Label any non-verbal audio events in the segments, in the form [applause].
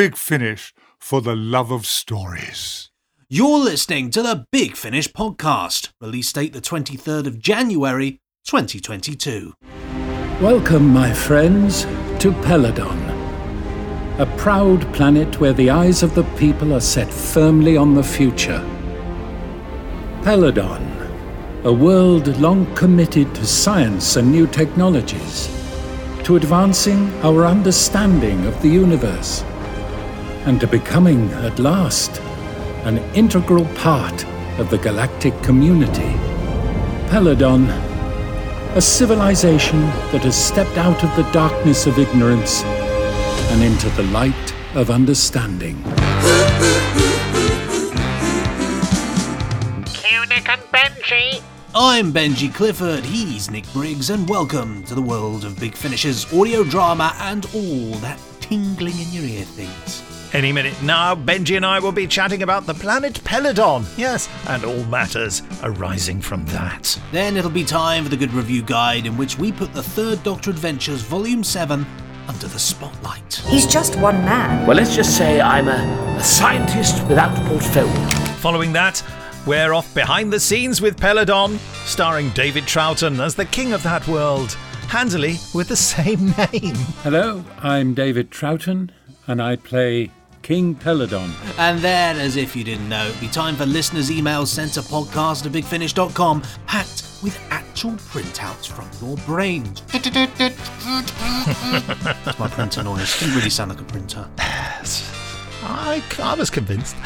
Big Finish for the love of stories. You're listening to the Big Finish podcast, release date the 23rd of January 2022. Welcome, my friends, to Peladon, a proud planet where the eyes of the people are set firmly on the future. Peladon, a world long committed to science and new technologies, to advancing our understanding of the universe, and to becoming, at last, an integral part of the galactic community. Peladon, a civilization that has stepped out of the darkness of ignorance and into the light of understanding. Cue Nick and Benji. I'm Benji Clifford, he's Nick Briggs, and welcome to the world of Big Finishers, audio drama, and all that tingling in your ear things. Any minute now, Benji and I will be chatting about the planet Peladon. Yes, and all matters arising from that. Then it'll be time for the good review guide, in which we put the Third Doctor Adventures Volume 7 under the spotlight. He's just one man. Well, let's just say I'm a, a scientist without a portfolio. Following that, we're off behind the scenes with Peladon, starring David Troughton as the king of that world, handily with the [laughs] same name. Hello, I'm David Troughton, and I play King Peladon. And then, as if you didn't know, it'd be time for listeners' emails sent to podcast at bigfinish.com, packed with actual printouts from your brains. [laughs] That's my printer noise. Didn't really sound like a printer. I, I was convinced.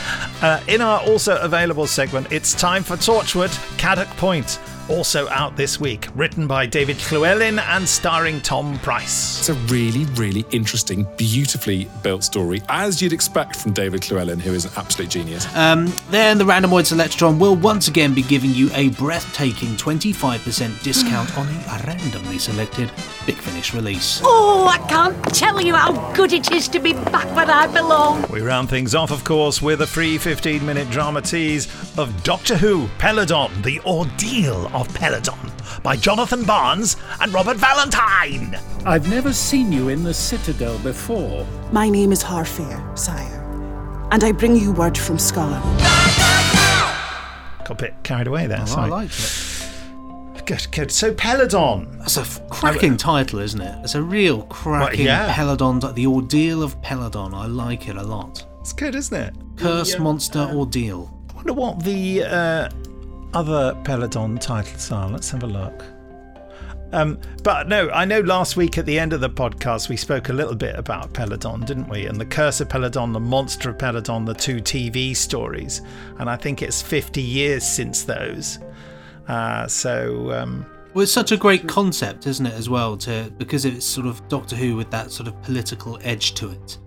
Uh, in our also available segment, it's time for Torchwood Cadoc Point, also out this week, written by David Llewellyn and starring Tom Price. It's a really, really interesting, beautifully built story, as you'd expect from David Llewellyn, who is an absolute genius. Um, then the Randomoid Selectron will once again be giving you a breathtaking 25% discount on a randomly selected Big Finish release. Oh, I can't tell you how good it is to be back where I belong. We round things off, of course, with a free 15 minute drama tease of Doctor Who Peladon, The Ordeal of Peladon, by Jonathan Barnes and Robert Valentine. I've never seen you in the Citadel before. My name is Harfair, sire, and I bring you word from Scotland. Got a bit carried away there. Oh, I sorry. like it. Good, good. So Peladon. That's a f- cracking title, isn't it? It's a real cracking yeah. Peladon. The Ordeal of Peladon. I like it a lot. It's good, isn't it? Curse Monster Ordeal. I wonder what the uh, other Peladon titles are. Let's have a look. Um, but no, I know last week at the end of the podcast we spoke a little bit about Peladon, didn't we? And the Curse of Peladon, the Monster of Peladon, the two TV stories. And I think it's 50 years since those. Uh, so um, Well, it's such a great concept, isn't it, as well, to because it's sort of Doctor Who with that sort of political edge to it,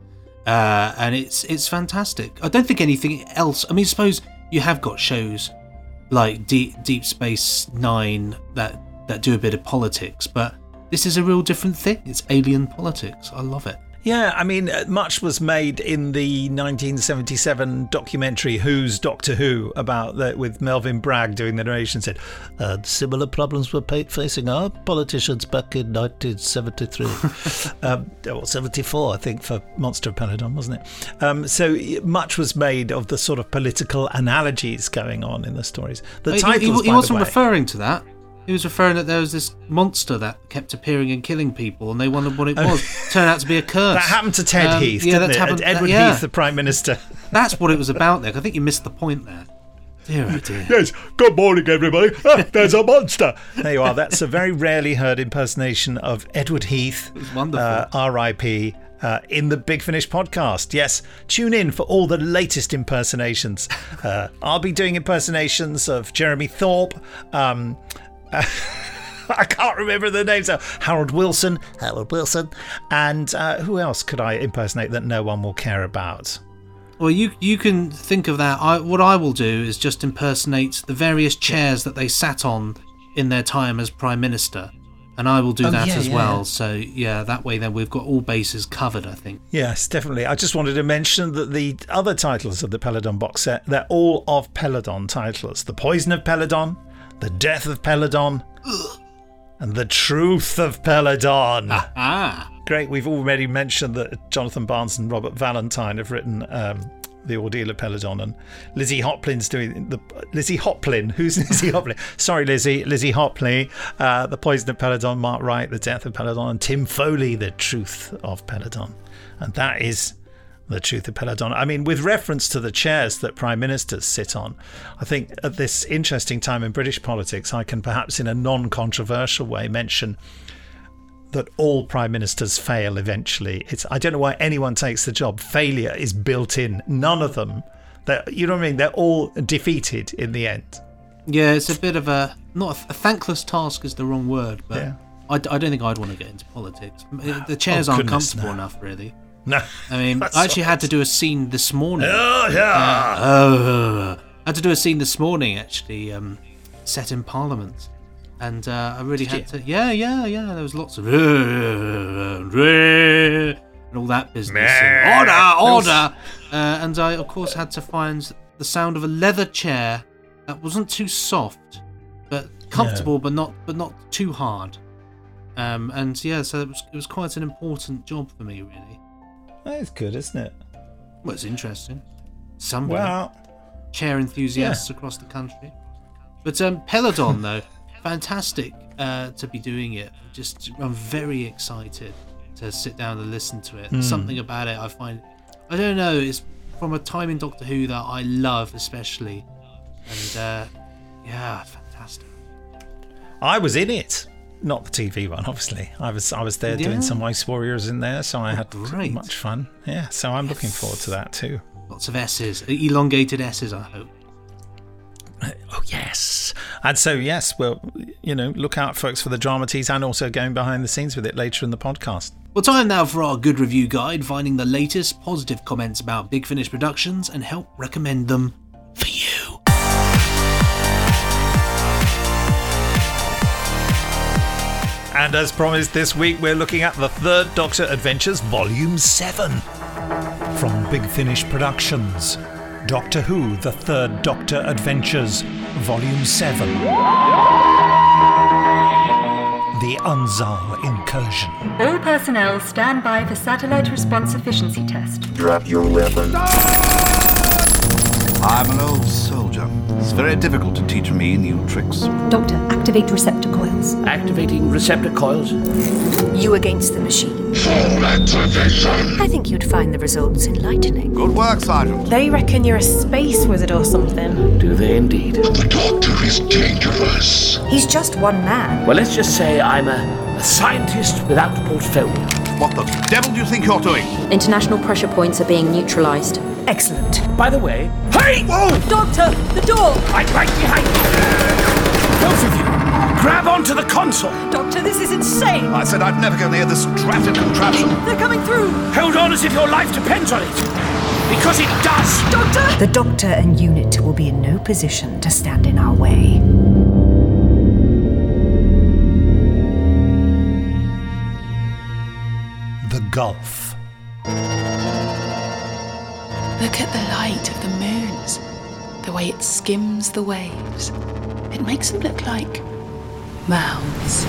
uh, and it's it's fantastic. I don't think anything else. I mean, suppose you have got shows like Deep Deep Space Nine that that do a bit of politics, but this is a real different thing. It's alien politics. I love it. Yeah, I mean, uh, much was made in the 1977 documentary "Who's Doctor Who" about that, with Melvin Bragg doing the narration. Said uh, similar problems were pa- facing our politicians back in 1973, [laughs] um, or 74, I think, for Monster of Peladon, wasn't it? Um, so much was made of the sort of political analogies going on in the stories. The He- he- titles, he, by the wasn't way- referring to that. He was referring that there was this monster that kept appearing and killing people, and they wondered what it was. Turned out to be a curse. That happened to Ted Um, Heath, yeah, it? happened- Edward yeah. Heath, the Prime Minister. [laughs] That's what it was about there. I think you missed the point there. Dear oh dear. Yes, good morning, everybody. Ah, there's a monster. There you are. That's a very rarely heard impersonation of Edward Heath. was wonderful. Uh, R.I.P. Uh, in the Big Finish podcast. Yes, tune in for all the latest impersonations. Uh, I'll be doing impersonations of Jeremy Thorpe. Um, [laughs] I can't remember the names. now. Harold Wilson, Harold Wilson, and uh, who else could I impersonate that no one will care about? Well, you you can think of that. I, what I will do is just impersonate the various chairs that they sat on in their time as prime minister, and I will do Oh, that yeah, as yeah, well. So yeah, that way then we've got all bases covered. I think. Yes, definitely. I just wanted to mention that the other titles of the Peladon box set, they're all of Peladon titles. The Poison of Peladon, The Death of Peladon, and The Truth of Peladon. Ah, great. We've already mentioned that Jonathan Barnes and Robert Valentine have written um, the Ordeal of Peladon, and Lizzie Hoplin's doing the Lizzie Hoplin. Who's [laughs] Lizzie Hoplin? Sorry, Lizzie. Lizzie Hopley, uh, the Poison of Peladon. Mark Wright, the Death of Peladon, and Tim Foley, the Truth of Peladon. And that is the truth of Peladon. I mean, with reference to the chairs that prime ministers sit on, I think at this interesting time in British politics, I can perhaps in a non controversial way mention that all prime ministers fail eventually. It's I don't know why anyone takes the job. Failure is built in. None of them. You know what I mean? They're all defeated in the end. Yeah, it's a bit of a not a, a thankless task is the wrong word, but Yeah. I, I don't think I'd want to get into politics. [sighs] The chairs Oh, aren't comfortable no. enough, really. No. I mean, I actually had to do a scene this morning. Oh yeah. Oh, I had to do a scene this morning, actually, um, set in Parliament, and uh, I really had to. Yeah, yeah, yeah. There was lots of and all that business. and order, order, uh, and I, of course, had to find the sound of a leather chair that wasn't too soft, but comfortable, but not, but not too hard. Um, and yeah, so it was, it was quite an important job for me, really. That's good, isn't it? Well, it's interesting. Somebody Well, chair enthusiasts across the country. But um, Peladon, though, fantastic uh, to be doing it. Just, I'm very excited to sit down and listen to it. Something about it I find, I don't know, it's from a time in Doctor Who that I love, especially. And uh, yeah, fantastic. I was in it. Not the TV one, obviously. I was I was there Yeah. doing some Ice Warriors in there, so I Oh, had great. much fun. Yeah, so I'm looking forward to that too. Lots of S's, elongated S's, I hope. Uh, oh yes, and so yes, well, you know, look out, folks, for the dramaties and also going behind the scenes with it later in the podcast. Well, time now for our good review guide, finding the latest positive comments about Big Finish Productions and help recommend them for you. And as promised, this week we're looking at the Third Doctor Adventures, Volume 7. From Big Finish Productions Doctor Who, The Third Doctor Adventures, Volume 7. The Unzal Incursion. All personnel stand by for satellite response efficiency test. Drop your weapon. I'm an old soldier. It's very difficult to teach me new tricks. Doctor, activate receptor coils. Activating receptor coils. You against the machine. Full activation. I think you'd find the results enlightening. Good work, Sergeant. They reckon you're a space wizard or something. Do they indeed? The doctor is dangerous. He's just one man. Well, let's just say I'm a, a scientist without a portfolio. What the devil do you think you're doing? International pressure points are being neutralized. Excellent. By the way, hey! Whoa! Doctor, the door! Right, right behind you! Both of you, grab onto the console. Doctor, this is insane! I said I'd never go near this drafted contraption. They're coming through! Hold on as if your life depends on it. Because it does. Doctor! The Doctor and unit will be in no position to stand in our way. The Gulf. Look at the light of the moons, the way it skims the waves. It makes them look like mouths.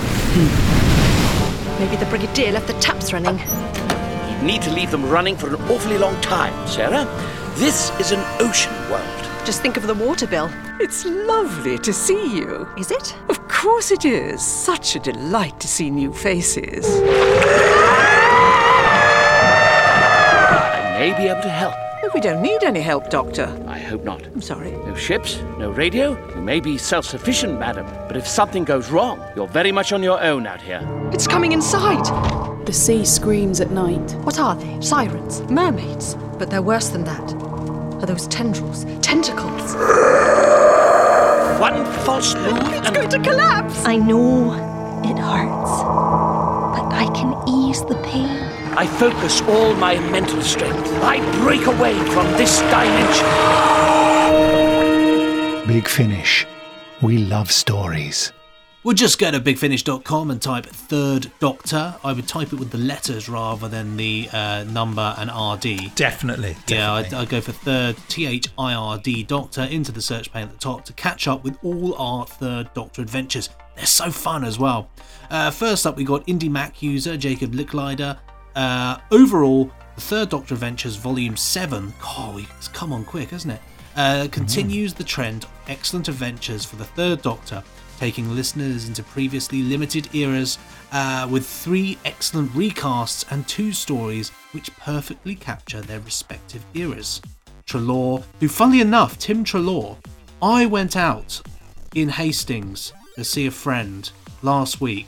Maybe the Brigadier left the taps running. You need to leave them running for an awfully long time, Sarah. This is an ocean world. Just think of the water bill. It's lovely to see you. Is it? Of course it is. Such a delight to see new faces. I may be able to help. But we don't need any help, Doctor. I hope not. I'm sorry. No ships, no radio. You may be self sufficient, madam, but if something goes wrong, you're very much on your own out here. It's coming inside. The sea screams at night. What are they? Sirens? Mermaids? But they're worse than that. Are those tendrils? Tentacles? One false move It's and going to collapse! I know it hurts, but I can ease the pain. I focus all my mental strength. I break away from this dimension. Big Finish. We love stories. We'll just go to bigfinish.com and type third doctor. I would type it with the letters rather than the uh, number and RD. Definitely. Yeah. I'd, I'd go for third T H I R D Doctor into the search pane at the top to catch up with all our third Doctor adventures. They're so fun as well. Uh, first up, we got Indie Mac user Jacob Licklider. Uh, overall, the Third Doctor Adventures Volume 7, oh, it's come on quick, hasn't it? Uh, continues the trend of excellent adventures for the Third Doctor, taking listeners into previously limited eras uh, with three excellent recasts and two stories which perfectly capture their respective eras. Treloar, who, funnily enough, Tim Treloar, I went out in Hastings to see a friend last week,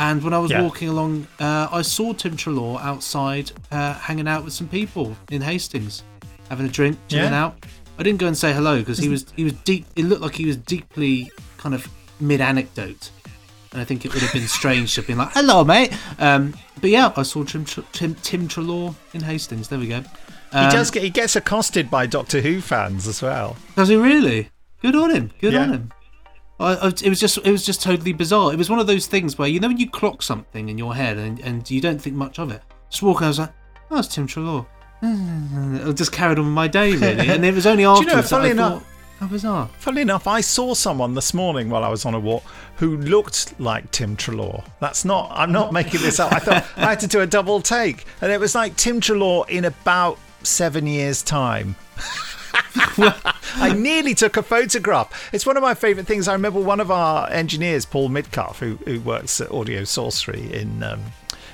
and when I was Yeah. walking along, uh, I saw Tim Treloar outside uh, hanging out with some people in Hastings, having a drink, chilling Yeah. out. I didn't go and say hello because he was he was deep. It looked like he was deeply kind of mid anecdote, and I think it would have been strange to have been like, "Hello, mate." Um, but yeah, I saw Tim Tim, Tim Treloar in Hastings. There we go. he Um, does get he gets accosted by Doctor Who fans as well. Does he really? Good on him. Good Yeah. on him. I, it was just it was just totally bizarre. It was one of those things where you know when you clock something in your head and, and you don't think much of it. Just walking, I was like, "Oh, it's Tim Treloar." [laughs] I just carried on with my day really, and it was only [laughs] Do you know, I enough- thought, "How bizarre." Funnily enough, I saw someone this morning while I was on a walk who looked like Tim Treloar. That's not, I'm not making this up. I thought [laughs] I had to do a double take. And it was like Tim Treloar in about seven years' time. [laughs] I nearly took a photograph. It's one of my favourite things. I remember one of our engineers, Paul Midcalf, who, who works at Audio Sorcery in um,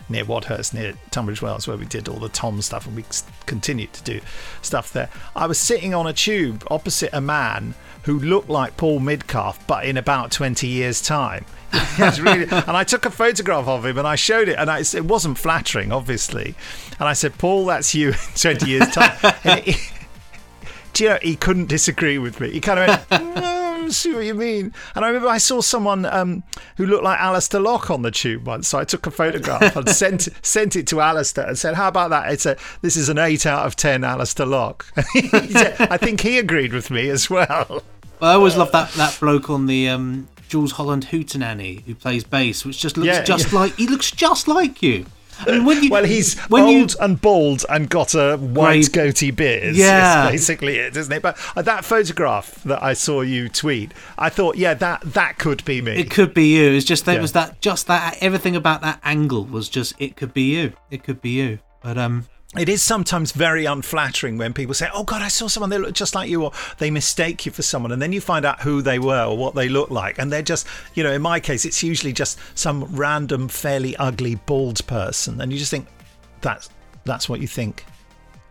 near Wadhurst, near Tunbridge Wells, where we did all the Tom stuff, and we continued to do stuff there. I was sitting on a tube opposite a man who looked like Paul Midcalf, but in about 20 years' time. [laughs] Really, and I took a photograph of him and I showed it, and I, it wasn't flattering, obviously. And I said, Paul, that's you in 20 years' time. [laughs] It- do you know, he couldn't disagree with me. He kind of went, "No, [laughs] I see what you mean. And I remember I saw someone um, who looked like Alistair Lock on the tube once. So I took a photograph and [laughs] sent sent it to Alistair and said, How about that? It's a this is an eight out of ten Alistair Lock. [laughs] Said- I think he agreed with me as well. I always love that that bloke on the um, Jools Holland Hootenanny who plays bass, which just looks Yeah, just yeah. like he looks just like you. I mean, when you well, he's when old you and bald and got a white Grey- goatee beard. Yeah. [laughs] basically it, isn't it? But uh, that photograph that I saw you tweet, I thought, yeah, that that could be me. It could be you. It's just that Yeah. was that just that everything about that angle was just it could be you. It could be you. But um It is sometimes very unflattering when people say, "Oh God, I saw someone they look just like you," or they mistake you for someone, and then you find out who they were or what they look like, and they're just, you know, in my case, it's usually just some random, fairly ugly, bald person, and you just think, "That's that's what you think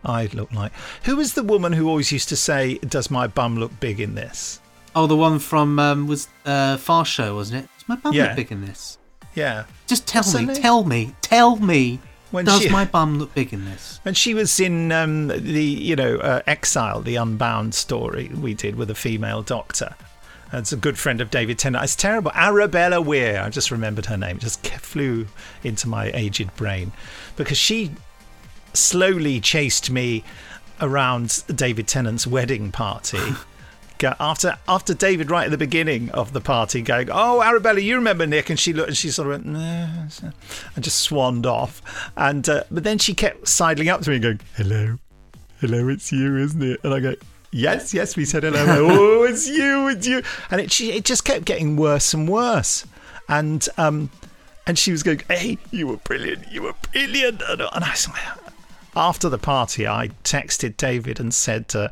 I look like." Who was the woman who always used to say, "Does my bum look big in this?" oh the one from um was uh Fast Show, wasn't it? Is my bum Yeah. look big in this? Yeah, Just tell What's me, tell me, tell me. When does she- my bum look big in this? And she was in um, the, you know, uh, Exile, the Unbound story we did with a female doctor. And It's a good friend of David Tennant. It's terrible. Arabella Weir. I just remembered her name. It just flew into my aged brain because she slowly chased me around David Tennant's wedding party. [laughs] Go- After after David, right at the beginning of the party, going, "Oh, Arabella, you remember Nick?" and she looked, and she sort of went, "Nah," and just swanned off. And uh, but then she kept sidling up to me, and going, "Hello, hello, it's you, isn't it?" And I go, "Yes, yes." We said hello. I [laughs] oh, it's you, it's you. And it she, it just kept getting worse and worse. And um, and she was going, "Hey, you were brilliant. You were brilliant." And I was like, after the party, I texted David and said. Uh,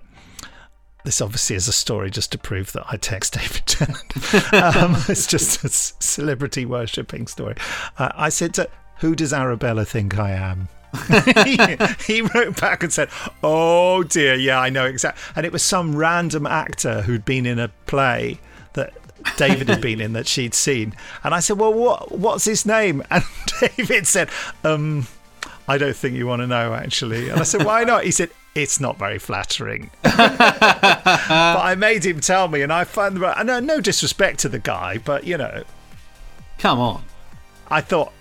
this obviously is a story just to prove that I text David Tennant. [laughs] um, it's just a celebrity worshipping story. Uh, I said to, "Who does Arabella think I am?" [laughs] he, he wrote back and said, "Oh dear, yeah, I know exactly." And it was some random actor who'd been in a play that David had been in that she'd seen. And I said, "Well, what what's his name?" [laughs] And David said, "Um, I don't think you want to know actually." And I said, "Why not?" He said, "It's not very flattering." [laughs] but I made him tell me, and I find the no, uh, no disrespect to the guy, but you know, Come on. I thought.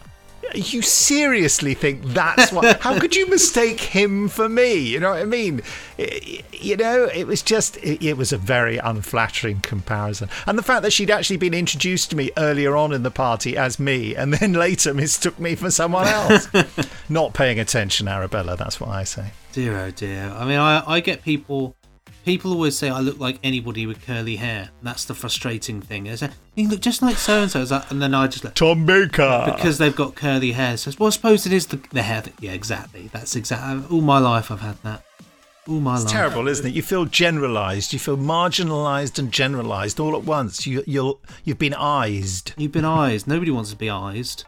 You seriously think that's what? [laughs] How could you mistake him for me? You know what I mean? I- You know, it was just, it, it was a very unflattering comparison. And the fact that she'd actually been introduced to me earlier on in the party as me, and then [laughs] later mistook me for someone else. Not paying attention, Arabella. That's what I say. Dear oh dear. I mean, I, I get people people always say I look like anybody with curly hair. That's the frustrating thing. They say, you look just like so and so. And then I just like, Tom Baker. because they've got curly hair. So, well, I suppose it is the, the hair. That, yeah, exactly. That's exactly. All my life I've had that. All my It's life. terrible, isn't it? You feel generalised. You feel marginalised and generalised all at once. You, you're you've been eyesed. You've been eyesed. Nobody wants to be eyesed.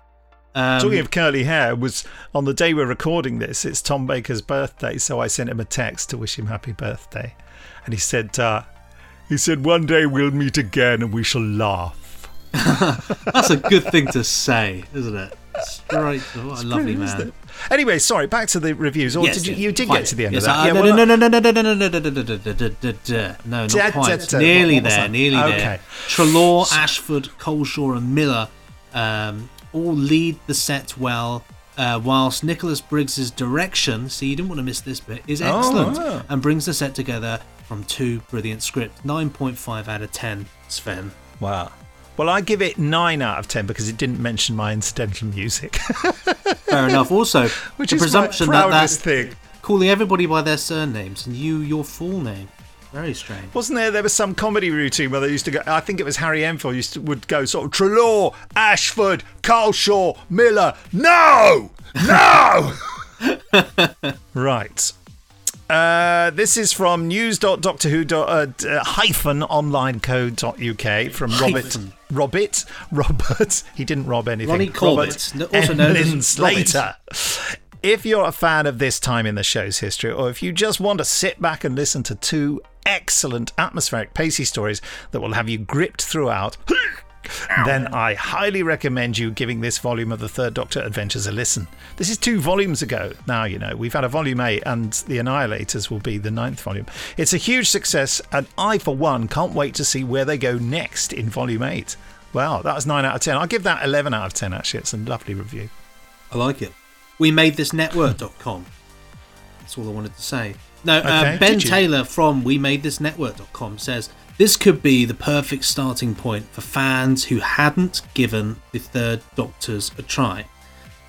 Um, Talking of curly hair, was on the day we're recording this. It's Tom Baker's birthday, so I sent him a text to wish him happy birthday, and he said, uh, "He said one day we'll meet again and we shall laugh." That's a good thing to say, isn't it? Straight. What a lovely man. Anyway, sorry. Back to the reviews. Or Yes, did you, you did fine. get to the end Yes, of that? uh, yeah, no, well, no, no, no, no, no, no, no, no, no, no, no, no, no, no, no, Da- not quite. Nearly there, nearly Okay. there. Treloar, Ashford, Culshaw, and Miller um, all lead the set well. Uh, whilst Nicholas Briggs's direction, see, you didn't want to miss this bit, is Oh, excellent and brings the set together from two brilliant scripts. 9.5 out of 10, Sven. Wow. Well, I give it nine out of ten because it didn't mention my incidental music. [laughs] Fair enough. Also, Which the is my presumption that proudest that thing. calling everybody by their surnames and you your full name. Very strange. Wasn't there? There was some comedy routine where they used to go. I think it was Harry Enfield used to would go sort of Treloar, Ashford, Carlshaw, Miller. No, no. [laughs] right. Uh, this is from news.doctorwho.onlinecode.uk from Robert. Hyphen. Robert. Robert. He didn't rob anything. Ronnie Corbett, Robert also known as Emlyn Slater. If you're a fan of this time in the show's history, or if you just want to sit back and listen to two excellent atmospheric pacey stories that will have you gripped throughout, then I highly recommend you giving this volume of the Third Doctor Adventures a listen. This is two volumes ago now, you know. We've had a volume 8, and The Annihilators will be the ninth volume. It's a huge success, and I, for one, can't wait to see where they go next in volume 8. Wow, that was 9 out of 10. I'll give that 11 out of 10, actually. It's a lovely review. I like it. We made this network.com. That's all I wanted to say. No, Okay, uh, Ben? Taylor from We Made This Network.com says this could be the perfect starting point for fans who hadn't given the Third Doctors a try,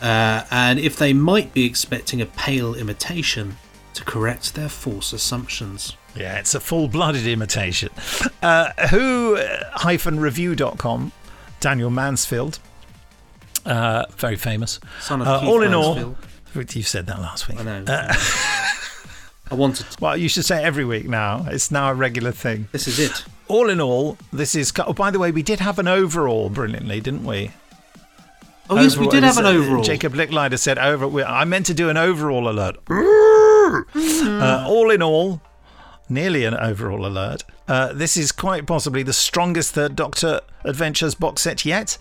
uh, and if they might be expecting a pale imitation to correct their false assumptions. Yeah, it's a full blooded imitation. Uh, who-review.com, Daniel Mansfield, uh, very famous. Son of Uh, Keith all in Mansfield. all, you said that last week. I know. [laughs] Uh, I wanted to. well, you should say every week now. It's now a regular thing. This is it. All in all, this is. Oh, by the way, we did have an overall brilliantly, didn't we? Oh, yes, we did have an uh, overall. Jacob Licklider said over. we- I meant to do an overall alert. [laughs] Uh, all in all, nearly an overall alert. Uh, this is quite possibly the strongest Third Doctor Adventures box set yet,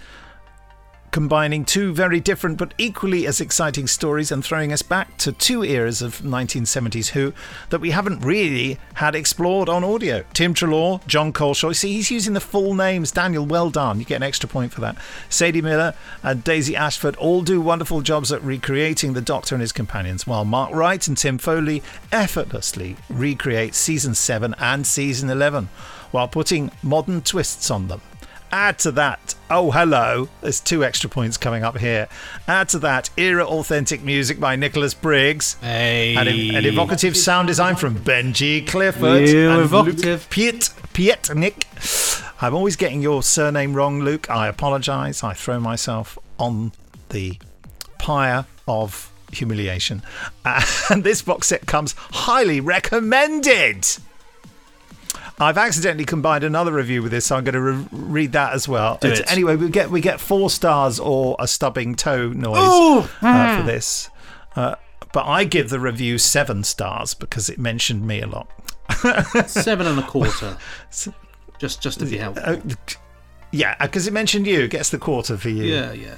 combining two very different but equally as exciting stories and throwing us back to two eras of 1970s Who that we haven't really had explored on audio. Tim Treloar, John Culshaw. See, he's using the full names. Daniel, well done. You get an extra point for that. Sadie Miller and Daisy Ashford all do wonderful jobs at recreating the Doctor and his companions, while Mark Wright and Tim Foley effortlessly recreate season 7 and season 11 while putting modern twists on them. Add to that, oh hello, there's two extra points coming up here. Add to that, era authentic music by Nicholas Briggs. Hey. And an evocative sound design from Benji Clifford. And evocative. Piet, Pietnik. I'm always getting your surname wrong, Luke. I apologise. I throw myself on the pyre of humiliation. [laughs] And this box set comes highly recommended. I've accidentally combined another review with this, so I'm going to re- read that as well. It. Anyway, we get we get four stars or a stubbing toe noise uh, for this. Uh, but I give the review seven stars because it mentioned me a lot. Seven and a quarter. [laughs] Just, just to be helpful. Uh, yeah, because it mentioned you. Gets the quarter for you. Yeah, yeah.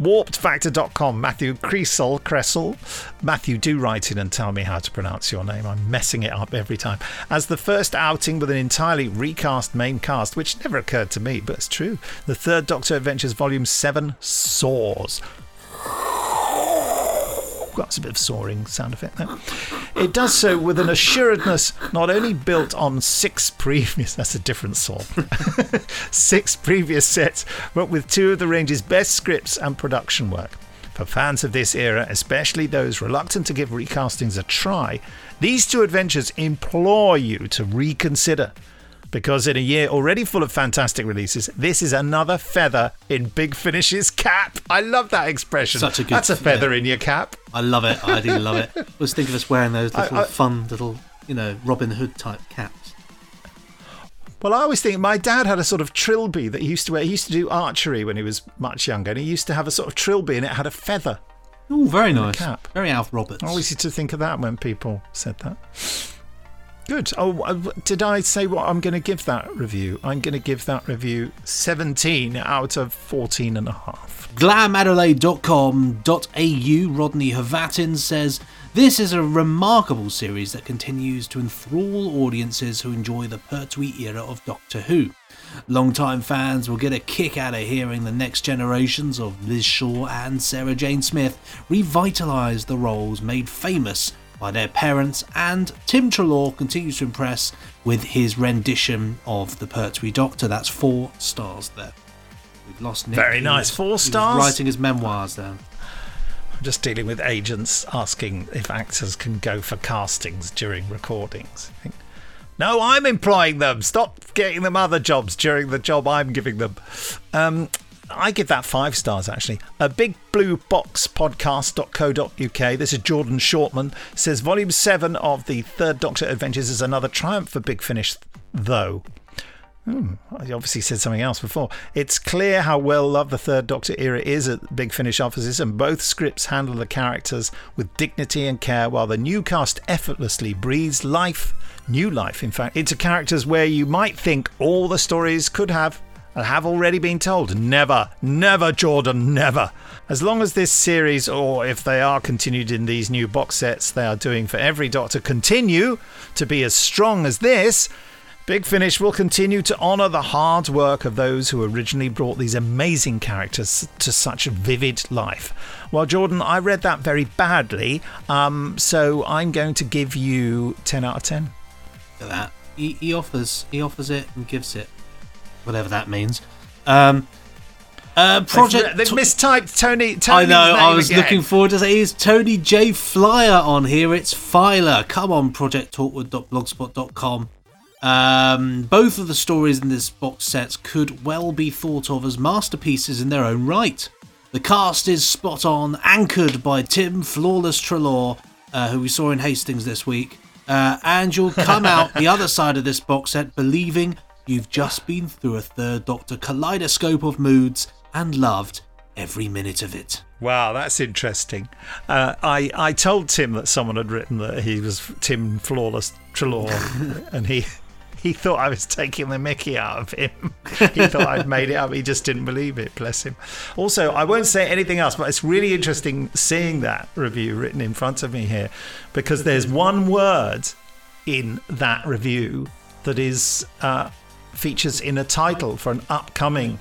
Warpedfactor.com matthew Creasel, Cressel. Matthew do write in and tell me how to pronounce your name. I'm messing it up every time. As the first outing with an entirely recast main cast which never occurred to me but it's true the third doctor adventures volume 7 soars that's a bit of soaring sound effect there. It does so with an assuredness not only built on six previous, that's a different saw, [laughs] six previous sets, but with two of the range's best scripts and production work. For fans of this era, especially those reluctant to give recastings a try, these two adventures implore you to reconsider. Because in a year already full of fantastic releases, this is another feather in Big Finish's cap. I love that expression. Such a good- That's a feather yeah. in your cap. I love it. I do love it. [laughs] I Always think of us wearing those little I- fun little, you know, Robin Hood type caps. Well, I always think my dad had a sort of trilby that he used to wear. He used to do archery when he was much younger, and he used to have a sort of trilby, and it had a feather. Oh, very nice. cap. Very Alf Roberts. I always used to think of that when people said that. Good. Oh, uh, did I say what I'm going to give that review? I'm going to give that review 17 out of 14 and a half. glamadelaide.com.au Rodney Havatin says this is a remarkable series that continues to enthrall audiences who enjoy the Pertwee era of Doctor Who. Longtime fans will get a kick out of hearing the next generations of Liz Shaw and Sarah Jane Smith revitalise the roles made famous by their parents, and Tim Treloar continues to impress with his rendition of the Pertwee Doctor. That's four stars there. We've lost Nick. Very nice. Four stars? Writing his memoirs down. I'm just dealing with agents asking if actors can go for castings during recordings. I think, no, I'm employing them. Stop getting them other jobs during the job I'm giving them. Um, I give that five stars actually. A big blue box podcast.co.uk. This is Jordan Shortman says volume seven of the Third Doctor Adventures is another triumph for Big Finish, though. Hmm, I obviously said something else before. It's clear how well loved the Third Doctor era is at Big Finish offices, and both scripts handle the characters with dignity and care, while the new cast effortlessly breathes life, new life, in fact, into characters where you might think all the stories could have and have already been told. Never, never, Jordan, never. As long as this series, or if they are continued in these new box sets they are doing for every Doctor, continue to be as strong as this, Big Finish will continue to honour the hard work of those who originally brought these amazing characters to such vivid life. Well, Jordan, I read that very badly, um, so I'm going to give you 10 out of 10. Look at that. He, he offers he offers it and gives it, whatever that means. Um, uh, project. They've, they've mistyped Tony. I Tony's know. I was again. looking forward to say is Tony J Flyer on here. It's Filer. Come on, projecttalkwood.blogspot.com. Um, both of the stories in this box set could well be thought of as masterpieces in their own right. The cast is spot on, anchored by Tim Flawless Treloar, uh, who we saw in Hastings this week, uh, and you'll come [laughs] out the other side of this box set believing you've just been through a Third Doctor kaleidoscope of moods and loved every minute of it. Wow, that's interesting. Uh, I I told Tim that someone had written that he was Tim Flawless Treloar, [laughs] and he he thought I was taking the Mickey out of him. he thought I'd made it up. He just didn't believe it. Bless him. Also, I won't say anything else, but it's really interesting seeing that review written in front of me here, because there's one word in that review that is uh, features in a title for an upcoming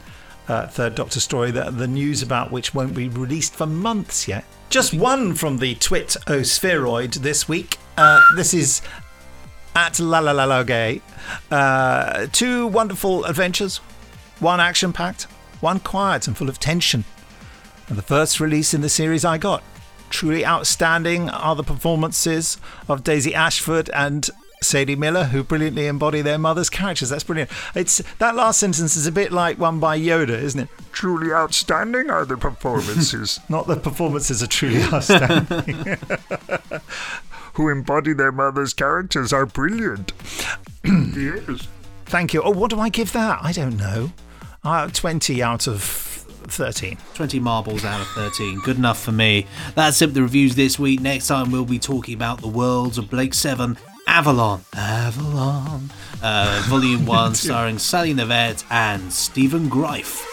uh, Third Doctor story that the news about which won't be released for months yet. Just one from the Twit O Spheroid this week. Uh, this is at La La La La Gay. Uh, two wonderful adventures, one action packed, one quiet and full of tension. And the first release in the series I got. Truly outstanding are the performances of Daisy Ashford and Sadie Miller, who brilliantly embody their mother's characters. That's brilliant. It's that last sentence is a bit like one by Yoda, isn't it? Truly outstanding are the performances. [laughs] Not the performances are truly outstanding. [laughs] who embody their mother's characters are brilliant. [clears throat] yes. Thank you. Oh, what do I give that? I don't know. Uh, 20 out of 13. 20 marbles out of 13. Good enough for me. That's it, the reviews this week. Next time, we'll be talking about the worlds of Blake 7, Avalon. Avalon. Uh, [laughs] Volume 1, starring Sally Knyvette and Stephen Greif.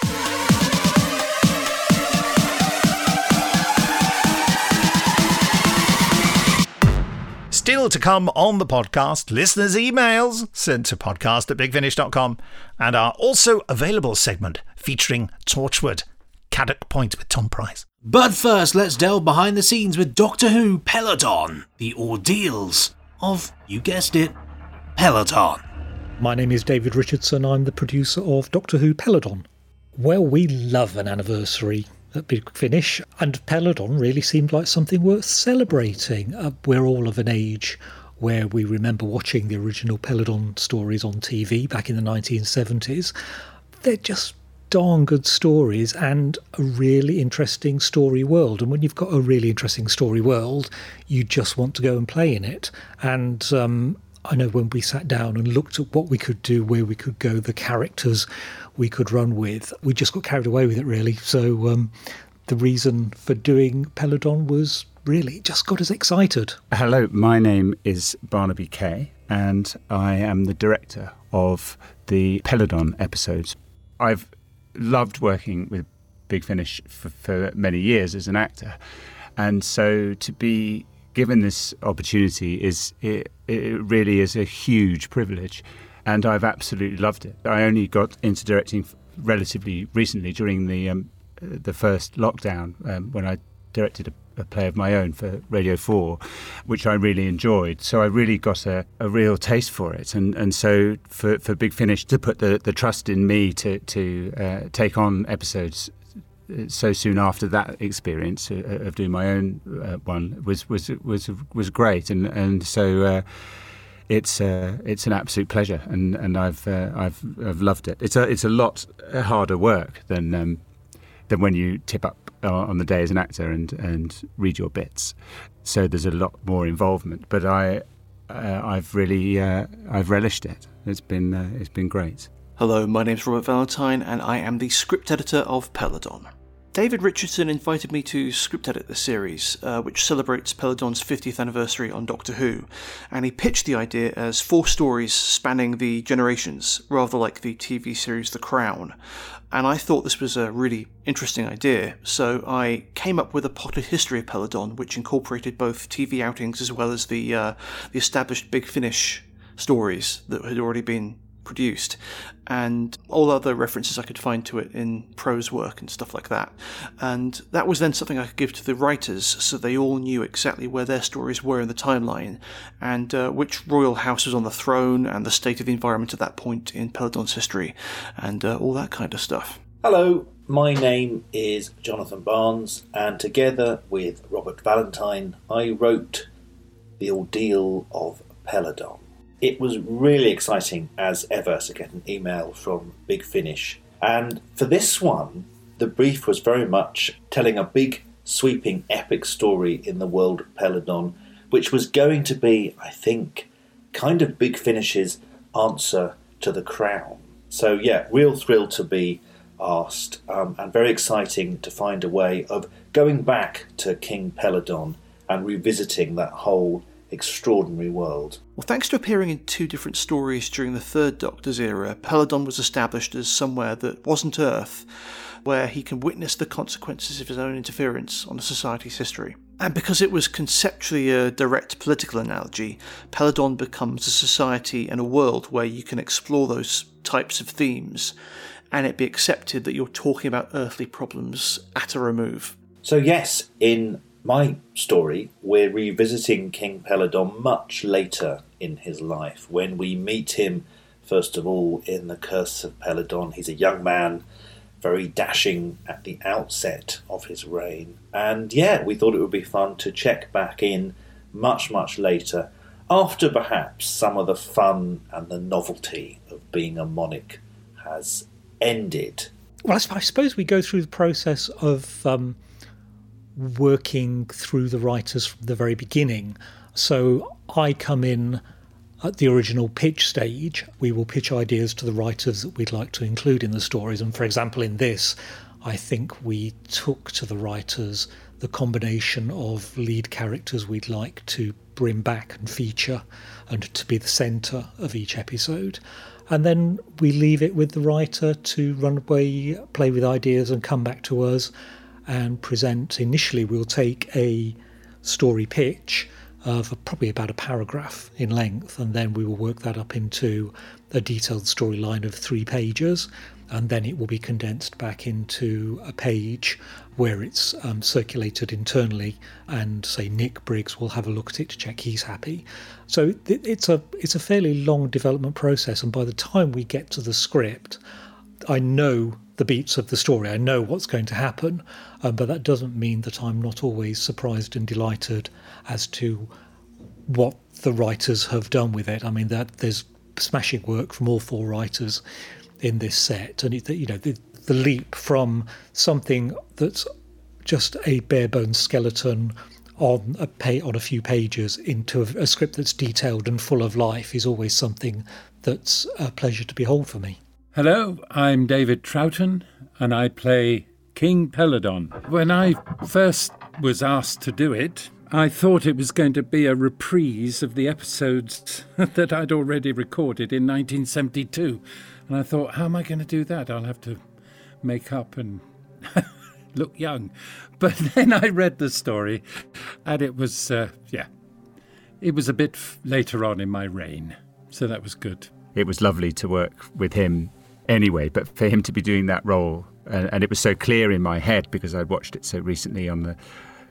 Still to come on the podcast, listeners' emails sent to podcast at bigfinish.com and our also available segment featuring Torchwood, Cadoc Point with Tom Price. But first, let's delve behind the scenes with Doctor Who Peladon, the ordeals of, you guessed it, Peladon. My name is David Richardson. I'm the producer of Doctor Who Peladon. Well, we love an anniversary at Big Finish, and Peladon really seemed like something worth celebrating. Uh, we're all of an age where we remember watching the original Peladon stories on TV back in the 1970s. They're just darn good stories and a really interesting story world. And when you've got a really interesting story world, you just want to go and play in it. And um, I know when we sat down and looked at what we could do, where we could go, the characters we could run with, we just got carried away with it, really. So um, the reason for doing Peladon was really just got us excited. Hello, my name is Barnaby Kay, and I am the director of the Peladon episodes. I've loved working with Big Finish for, for many years as an actor, and so to be given this opportunity is it, it really is a huge privilege, and I've absolutely loved it. I only got into directing relatively recently during the um, the first lockdown um, when I directed a a play of my own for Radio 4, which I really enjoyed. So I really got a, a real taste for it. And, and so for, for Big Finish to put the, the trust in me to, to uh, take on episodes uh, so soon after that experience uh, of doing my own uh, one was was was was great and and so uh, it's uh, it's an absolute pleasure and and I've uh, I've I've loved it it's a it's a lot harder work than um, than when you tip up on the day as an actor and and read your bits. So there's a lot more involvement. But I uh, I've really uh, I've relished it. It's been uh, it's been great. Hello, my name's Robert Valentine, and I am the script editor of Peladon. David Richardson invited me to script edit the series, uh, which celebrates Peladon's 50th anniversary on Doctor Who, and he pitched the idea as four stories spanning the generations, rather like the TV series The Crown. And I thought this was a really interesting idea, so I came up with a potted history of Peladon, which incorporated both TV outings as well as the uh, the established Big Finish stories that had already been produced, and all other references I could find to it in prose work and stuff like that. And that was then something I could give to the writers so they all knew exactly where their stories were in the timeline, and uh, which royal house was on the throne, and the state of the environment at that point in Peladon's history, and uh, all that kind of stuff. Hello, my name is Jonathan Barnes, and together with Robert Valentine, I wrote The Ordeal of Peladon. It was really exciting as ever to get an email from Big Finish. And for this one, the brief was very much telling a big, sweeping, epic story in the world of Peladon, which was going to be, I think, kind of Big Finish's answer to the crown. So, yeah, real thrill to be asked, um, and very exciting to find a way of going back to King Peladon and revisiting that whole extraordinary world. Well, thanks to appearing in two different stories during the Third Doctor's era, Peladon was established as somewhere that wasn't Earth, where he can witness the consequences of his own interference on a society's history. And because it was conceptually a direct political analogy, Peladon becomes a society and a world where you can explore those types of themes and it be accepted that you're talking about earthly problems at a remove. So, yes, in my story, we're revisiting King Peladon much later in his life when we meet him, first of all, in The Curse of Peladon. He's a young man, very dashing at the outset of his reign. And yeah, we thought it would be fun to check back in much, much later, after perhaps some of the fun and the novelty of being a monarch has ended. Well, I suppose we go through the process of. Um working through the writers from the very beginning. So I come in at the original pitch stage. We will pitch ideas to the writers that we'd like to include in the stories. And for example, in this, I think we took to the writers the combination of lead characters we'd like to bring back and feature and to be the centre of each episode. And then we leave it with the writer to run away, play with ideas, and come back to us and present. Initially, we'll take a story pitch of probably about a paragraph in length, and then we will work that up into a detailed storyline of three pages, and then it will be condensed back into a page where it's um, circulated internally, and say Nick Briggs will have a look at it to check he's happy. So it's a it's a fairly long development process, and by the time we get to the script, I know the beats of the story. I know what's going to happen, um, but that doesn't mean that I'm not always surprised and delighted as to what the writers have done with it. I mean, that there's smashing work from all four writers in this set, and it, you know the, the leap from something that's just a bare bones skeleton on a pa- on a few pages into a, a script that's detailed and full of life is always something that's a pleasure to behold for me. Hello, I'm David Troughton, and I play King Peladon. When I first was asked to do it, I thought it was going to be a reprise of the episodes [laughs] that I'd already recorded in 1972. And I thought, how am I going to do that? I'll have to make up and [laughs] look young. But [laughs] then I read the story, and it was, uh, yeah, it was a bit f- later on in my reign. So that was good. It was lovely to work with him anyway, but for him to be doing that role, and, and it was so clear in my head because I'd watched it so recently on the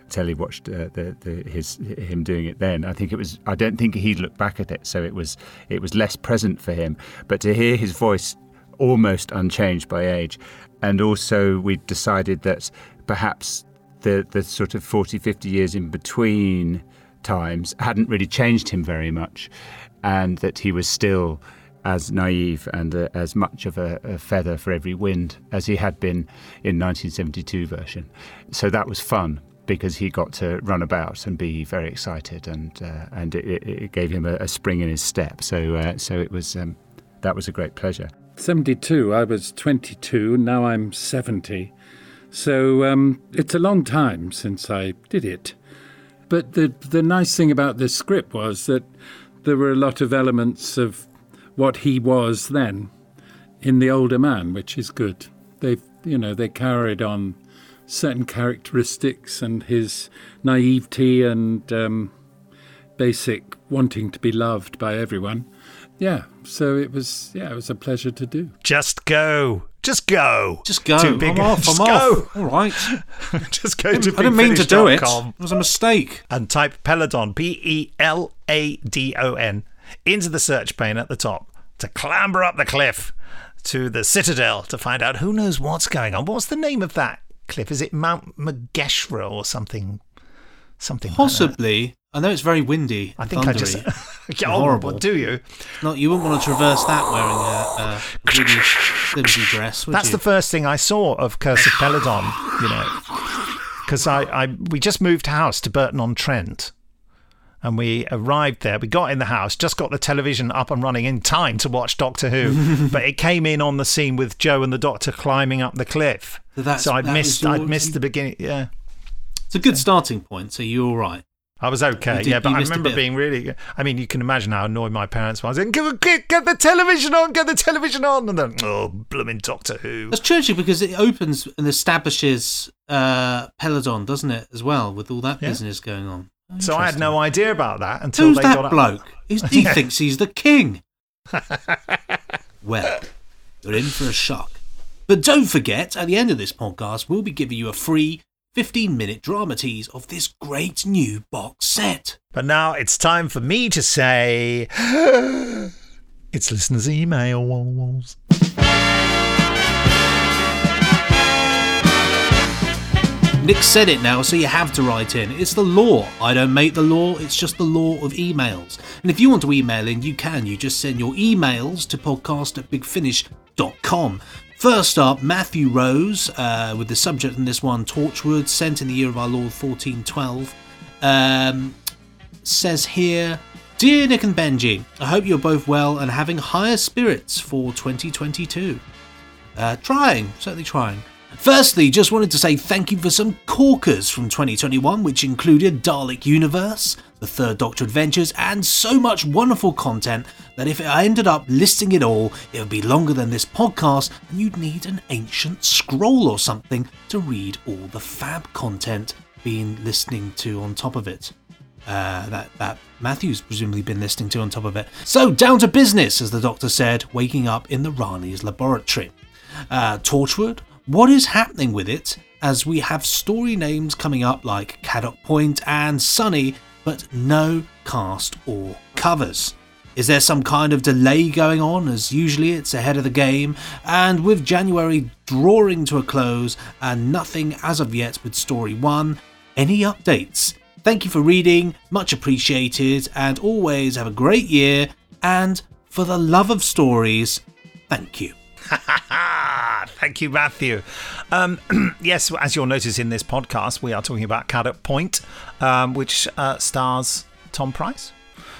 telly, watched uh, the, the his him doing it then. I think it was. I don't think he'd look back at it, so it was it was less present for him. But to hear his voice almost unchanged by age, and also we decided that perhaps the the sort of 40, 50 years in between times hadn't really changed him very much, and that he was still as naive and uh, as much of a, a, feather for every wind as he had been in 1972 version. So that was fun because he got to run about and be very excited, and uh, and it, it, gave him a, a, spring in his step. So uh, so it was um, that was a great pleasure. 72. I was 22. Now I'm 70. So um, it's a long time since I did it. But the the nice thing about this script was that there were a lot of elements of what he was then in the older man, which is good. They've, you know, they carried on certain characteristics and his naivety and um, basic wanting to be loved by everyone. Yeah, so it was. Yeah, it was a pleasure to do. Just go. Just go. Just go. Too big. I'm off. Just I'm go. off. All right. [laughs] Just go to I didn't mean to do it. It was a mistake. and type Peladon, P E L A D O N, into the search pane at the top to clamber up the cliff to the citadel to find out who knows what's going on. What's the name of that cliff? Is it Mount Megeshra or something? Something. like? Possibly. I know it's very windy. I think I just. thundery. Yeah, oh, horrible. do you? Not you wouldn't want to traverse that wearing a, a really flimsy dress, would That's you? the first thing I saw of Curse of Peladon, you know, because I, I we just moved house to Burton on Trent, and we arrived there. We got in the house, just got the television up and running in time to watch Doctor Who, [laughs] but it came in on the scene with Jo and the Doctor climbing up the cliff. So so I'd that missed I'd missed the beginning. Yeah, It's a good starting point, so you're all right. I was okay. Did- yeah, but I remember bit of- being really. I mean, you can imagine how annoyed my parents were. I was like, get, get, get the television on, get the television on, and then oh, blooming Doctor Who. That's churchy because it opens and establishes uh, Peladon, doesn't it, as well, with all that Yeah. business going on. So I had no idea about that until Who's they that got up. bloke? He [laughs] thinks he's the king. [laughs] well, you're in for a shock. But don't forget, at the end of this podcast, we'll be giving you a free 15 minute drama tease of this great new box set. But now it's time for me to say [gasps] it's listeners' emails. Nick said it now, so you have to write in. It's the law. I don't make the law, it's just the law of emails. And if you want to email in, you can. You just send your emails to podcast at bigfinish.com. First up, Matthew Rose, uh, with the subject in this one, Torchwood, sent in the year of our Lord 1412, um, says here, Dear Nick and Benji, I hope you're both well and having higher spirits for 2022. Uh, trying, certainly trying. Firstly, just wanted to say thank you for some corkers from 2021, which included Dalek Universe, the Third Doctor Adventures, and so much wonderful content that if I ended up listing it all, it would be longer than this podcast, and you'd need an ancient scroll or something to read all the fab content being listening to on top of it. Uh, that that Matthew's presumably been listening to on top of it. So down to business, as the doctor said, waking up in the Rani's laboratory. Uh, Torchwood, what is happening with it? As we have story names coming up like Cadoc Point and Sunny, but no cast or covers. Is there some kind of delay going on, as usually it's ahead of the game? And with January drawing to a close and nothing as of yet with Story 1, any updates? Thank you for reading, much appreciated, and always have a great year. And for the love of stories, thank you. [laughs] Thank you, Matthew. Um, [clears throat] yes, as you'll notice in this podcast, we are talking about Cadoc Point, um, which uh, stars Tom Price.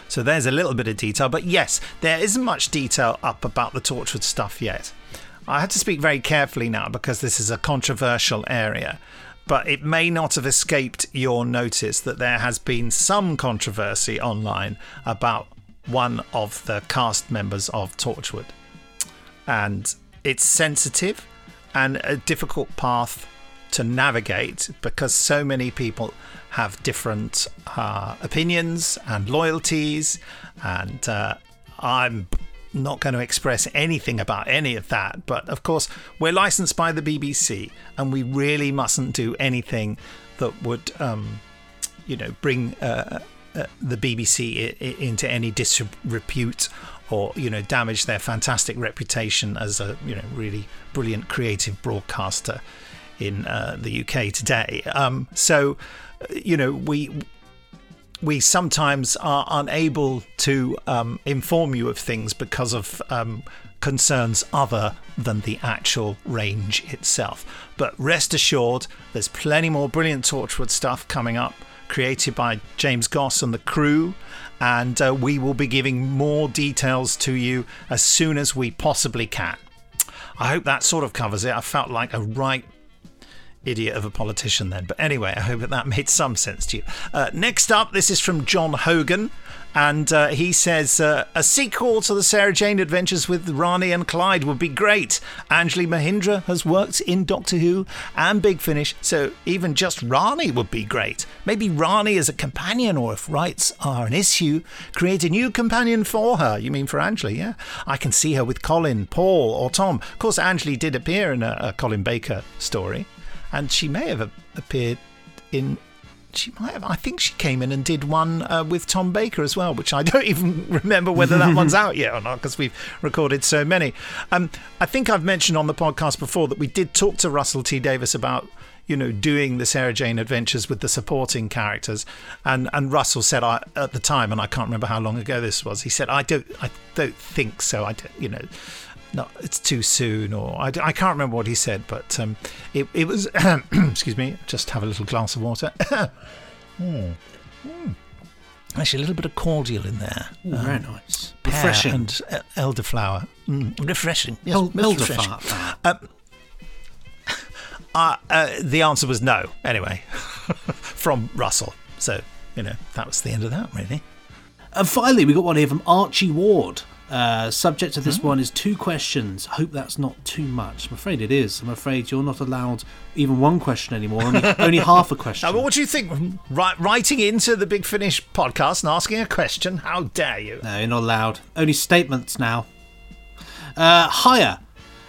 So there's a little bit of detail, but yes, there isn't much detail up about the Torchwood stuff yet. I had to speak very carefully now because this is a controversial area, but it may not have escaped your notice that there has been some controversy online about one of the cast members of Torchwood. And it's sensitive and a difficult path to navigate because so many people have different uh, opinions and loyalties, and uh, I'm not going to express anything about any of that. But of course, we're licensed by the BBC, and we really mustn't do anything that would, um, you know, bring uh, uh the BBC into any disrepute or you know damage their fantastic reputation as a you know really brilliant creative broadcaster in uh, the UK today. Um, so you know we we sometimes are unable to um, inform you of things because of um, concerns other than the actual range itself. But rest assured, there's plenty more brilliant Torchwood stuff coming up, created by James Goss and the crew and uh, we will be giving more details to you as soon as we possibly can. I hope that sort of covers it. I felt like a right idiot of a politician then. But anyway, I hope that that [laughs] made some sense to you. Uh, next up, this is from John Hogan. And uh, he says uh, a sequel to the Sarah Jane Adventures with Rani and Clyde would be great. Anjli Mohindra has worked in Doctor Who and Big Finish, so even just Rani would be great. Maybe Rani as a companion, or if rights are an issue, create a new companion for her. You mean for Anjli? Yeah, I can see her with Colin, Paul, or Tom. Of course, Anjali did appear in a, a Colin Baker story, and she may have appeared in she might have. I think she came in and did one uh, with Tom Baker as well, which I [laughs] don't even remember whether that one's out yet or not because we've recorded so many. Um, I think I've mentioned on the podcast before that we did talk to Russell T Davies about you know doing the Sarah Jane adventures with the supporting characters, and and Russell said I, at the time, and I can't remember how long ago this was. He said I don't I don't think so. I don't, you know no, it's too soon, or I, I can't remember what he said, but um, it, it was. [clears throat] excuse me, just have a little glass of water. [coughs] mm. Mm. Actually, a little bit of cordial in there. Ooh, um, very nice. Refreshing. And uh, elderflower. Mm, refreshing. Yes, El- elderflower. Um, [laughs] uh, uh, the answer was no, anyway, [laughs] from Russell. So, you know, that was the end of that, really. And finally, we got one here from Archie Ward. Uh, subject of this mm. one is two questions. Hope that's not too much. I'm afraid it is. I'm afraid you're not allowed even one question anymore. Only, [laughs] only half a question. Now, but what do you think? writing into the Big Finish podcast and asking a question? How dare you? No, you're not allowed. Only statements now. Uh, higher.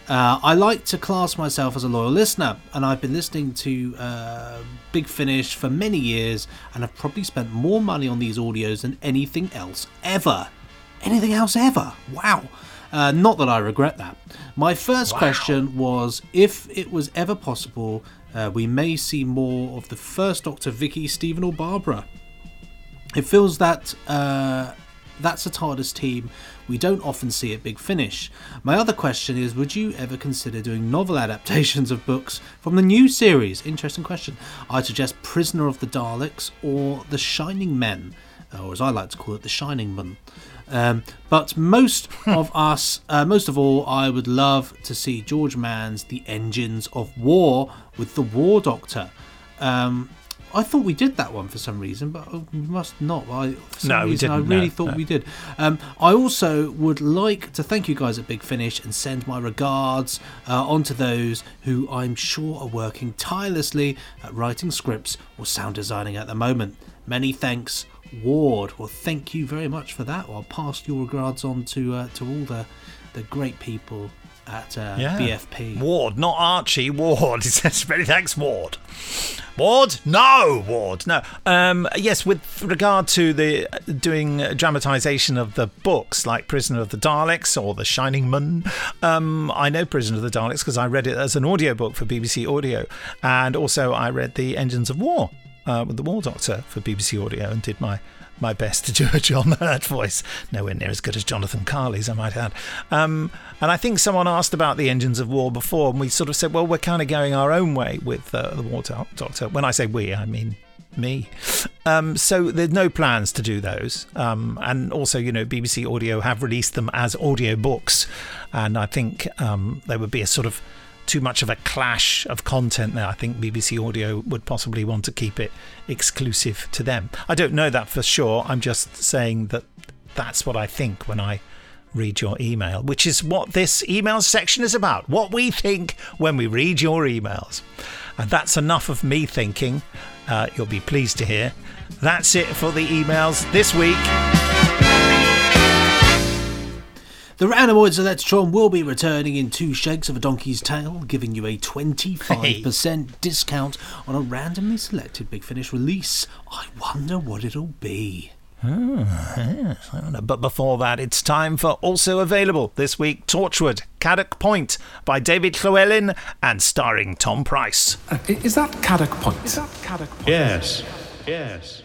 Uh, I like to class myself as a loyal listener, and I've been listening to uh, Big Finish for many years, and I've probably spent more money on these audios than anything else ever anything else ever. Wow. Uh, not that I regret that. My first wow. question was if it was ever possible, uh, we may see more of the first Doctor Vicki, Steven, or Barbara. It feels that uh, that's a TARDIS team we don't often see at Big Finish. My other question is Would you ever consider doing novel adaptations of books from the new series? Interesting question. I suggest Prisoner of the Daleks or The Shining Men, or as I like to call it, The Shining Men. Um, but most of [laughs] us, uh, most of all, I would love to see George Mann's The Engines of War with the War Doctor. Um, I thought we did that one for some reason, but we must not. I, for some no, reason, we didn't. I really no, thought no. we did. Um, I also would like to thank you guys at Big Finish and send my regards uh, on to those who I'm sure are working tirelessly at writing scripts or sound designing at the moment. Many thanks, Ward. Well, thank you very much for that. I'll pass your regards on to uh, to all the the great people at uh, Yeah. BFP. Ward, not Archie. Ward. [laughs] He says, "Many thanks, Ward." Ward, no, Ward, no. Um, yes, with regard to the doing dramatization of the books, like Prisoner of the Daleks or The Shining Moon. Um, I know Prisoner of the Daleks because I read it as an audiobook for BBC Audio, and also I read the Engines of War uh, with the War Doctor for BBC Audio and did my my best to do a John Hurt voice. Nowhere near as good as Jonathon Carley's, I might add. Um, and I think someone asked about the engines of war before, and we sort of said, well, we're kind of going our own way with uh, the War Doc- Doctor. When I say we, I mean me. Um, so there's no plans to do those. Um, and also, you know, BBC Audio have released them as audio books, and I think um, there would be a sort of too much of a clash of content there. I think BBC Audio would possibly want to keep it exclusive to them. I don't know that for sure. I'm just saying that that's what I think when I read your email, which is what this email section is about. What we think when we read your emails. And that's enough of me thinking. Uh, you'll be pleased to hear. That's it for the emails this week. The Randomoid Selectotron will be returning in two shakes of a donkey's tail, giving you a 25% discount on a randomly selected Big Finish release. I wonder what it'll be. Ah, yes, I don't know. But before that, it's time for also available this week Torchwood Cadoc Point by David Llewellyn and starring Tom Price. Uh, is that Cadoc Point? Is that Cadoc Point? Yes, yes.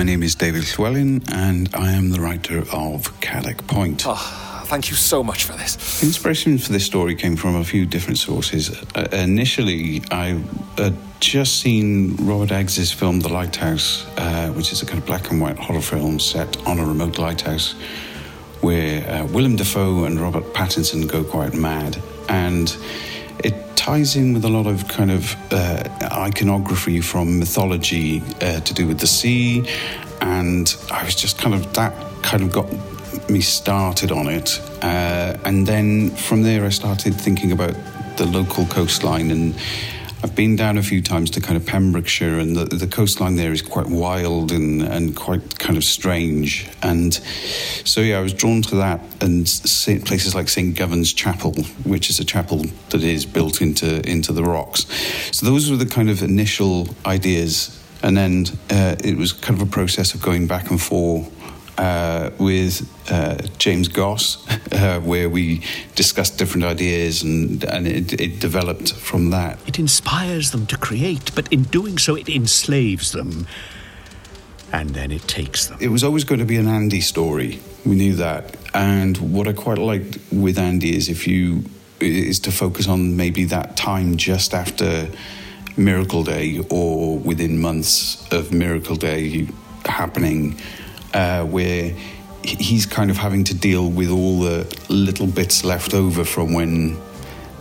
My name is David Llewellyn, and I am the writer of Cadoc Point. Oh, thank you so much for this. Inspiration for this story came from a few different sources. Uh, initially, I had just seen Robert Eggers's film The Lighthouse, uh, which is a kind of black and white horror film set on a remote lighthouse, where uh, Willem Dafoe and Robert Pattinson go quite mad. And it ties in with a lot of kind of uh, iconography from mythology uh, to do with the sea. And I was just kind of, that kind of got me started on it. Uh, and then from there, I started thinking about the local coastline. And I've been down a few times to kind of Pembrokeshire, and the, the coastline there is quite wild and, and quite kind of strange. And so, yeah, I was drawn to that and places like St. Govan's Chapel, which is a chapel that is built into, into the rocks. So, those were the kind of initial ideas. And then uh, it was kind of a process of going back and forth uh, with uh, James Goss, [laughs] uh, where we discussed different ideas and, and it, it developed from that. It inspires them to create, but in doing so, it enslaves them. And then it takes them. It was always going to be an Andy story. We knew that. And what I quite liked with Andy is if you is to focus on maybe that time just after Miracle Day or within months of Miracle Day happening, uh, where he's kind of having to deal with all the little bits left over from when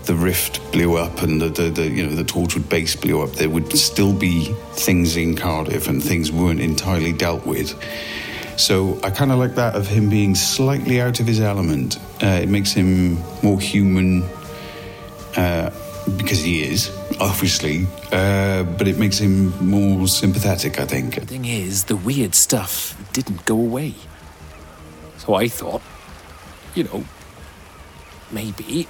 the rift blew up and the, the, the you know the Torchwood base blew up. There would still be things in Cardiff and things weren't entirely dealt with. So I kind of like that of him being slightly out of his element. Uh, it makes him more human uh, because he is, obviously, uh, but it makes him more sympathetic, I think. The thing is, the weird stuff didn't go away. So I thought, you know, maybe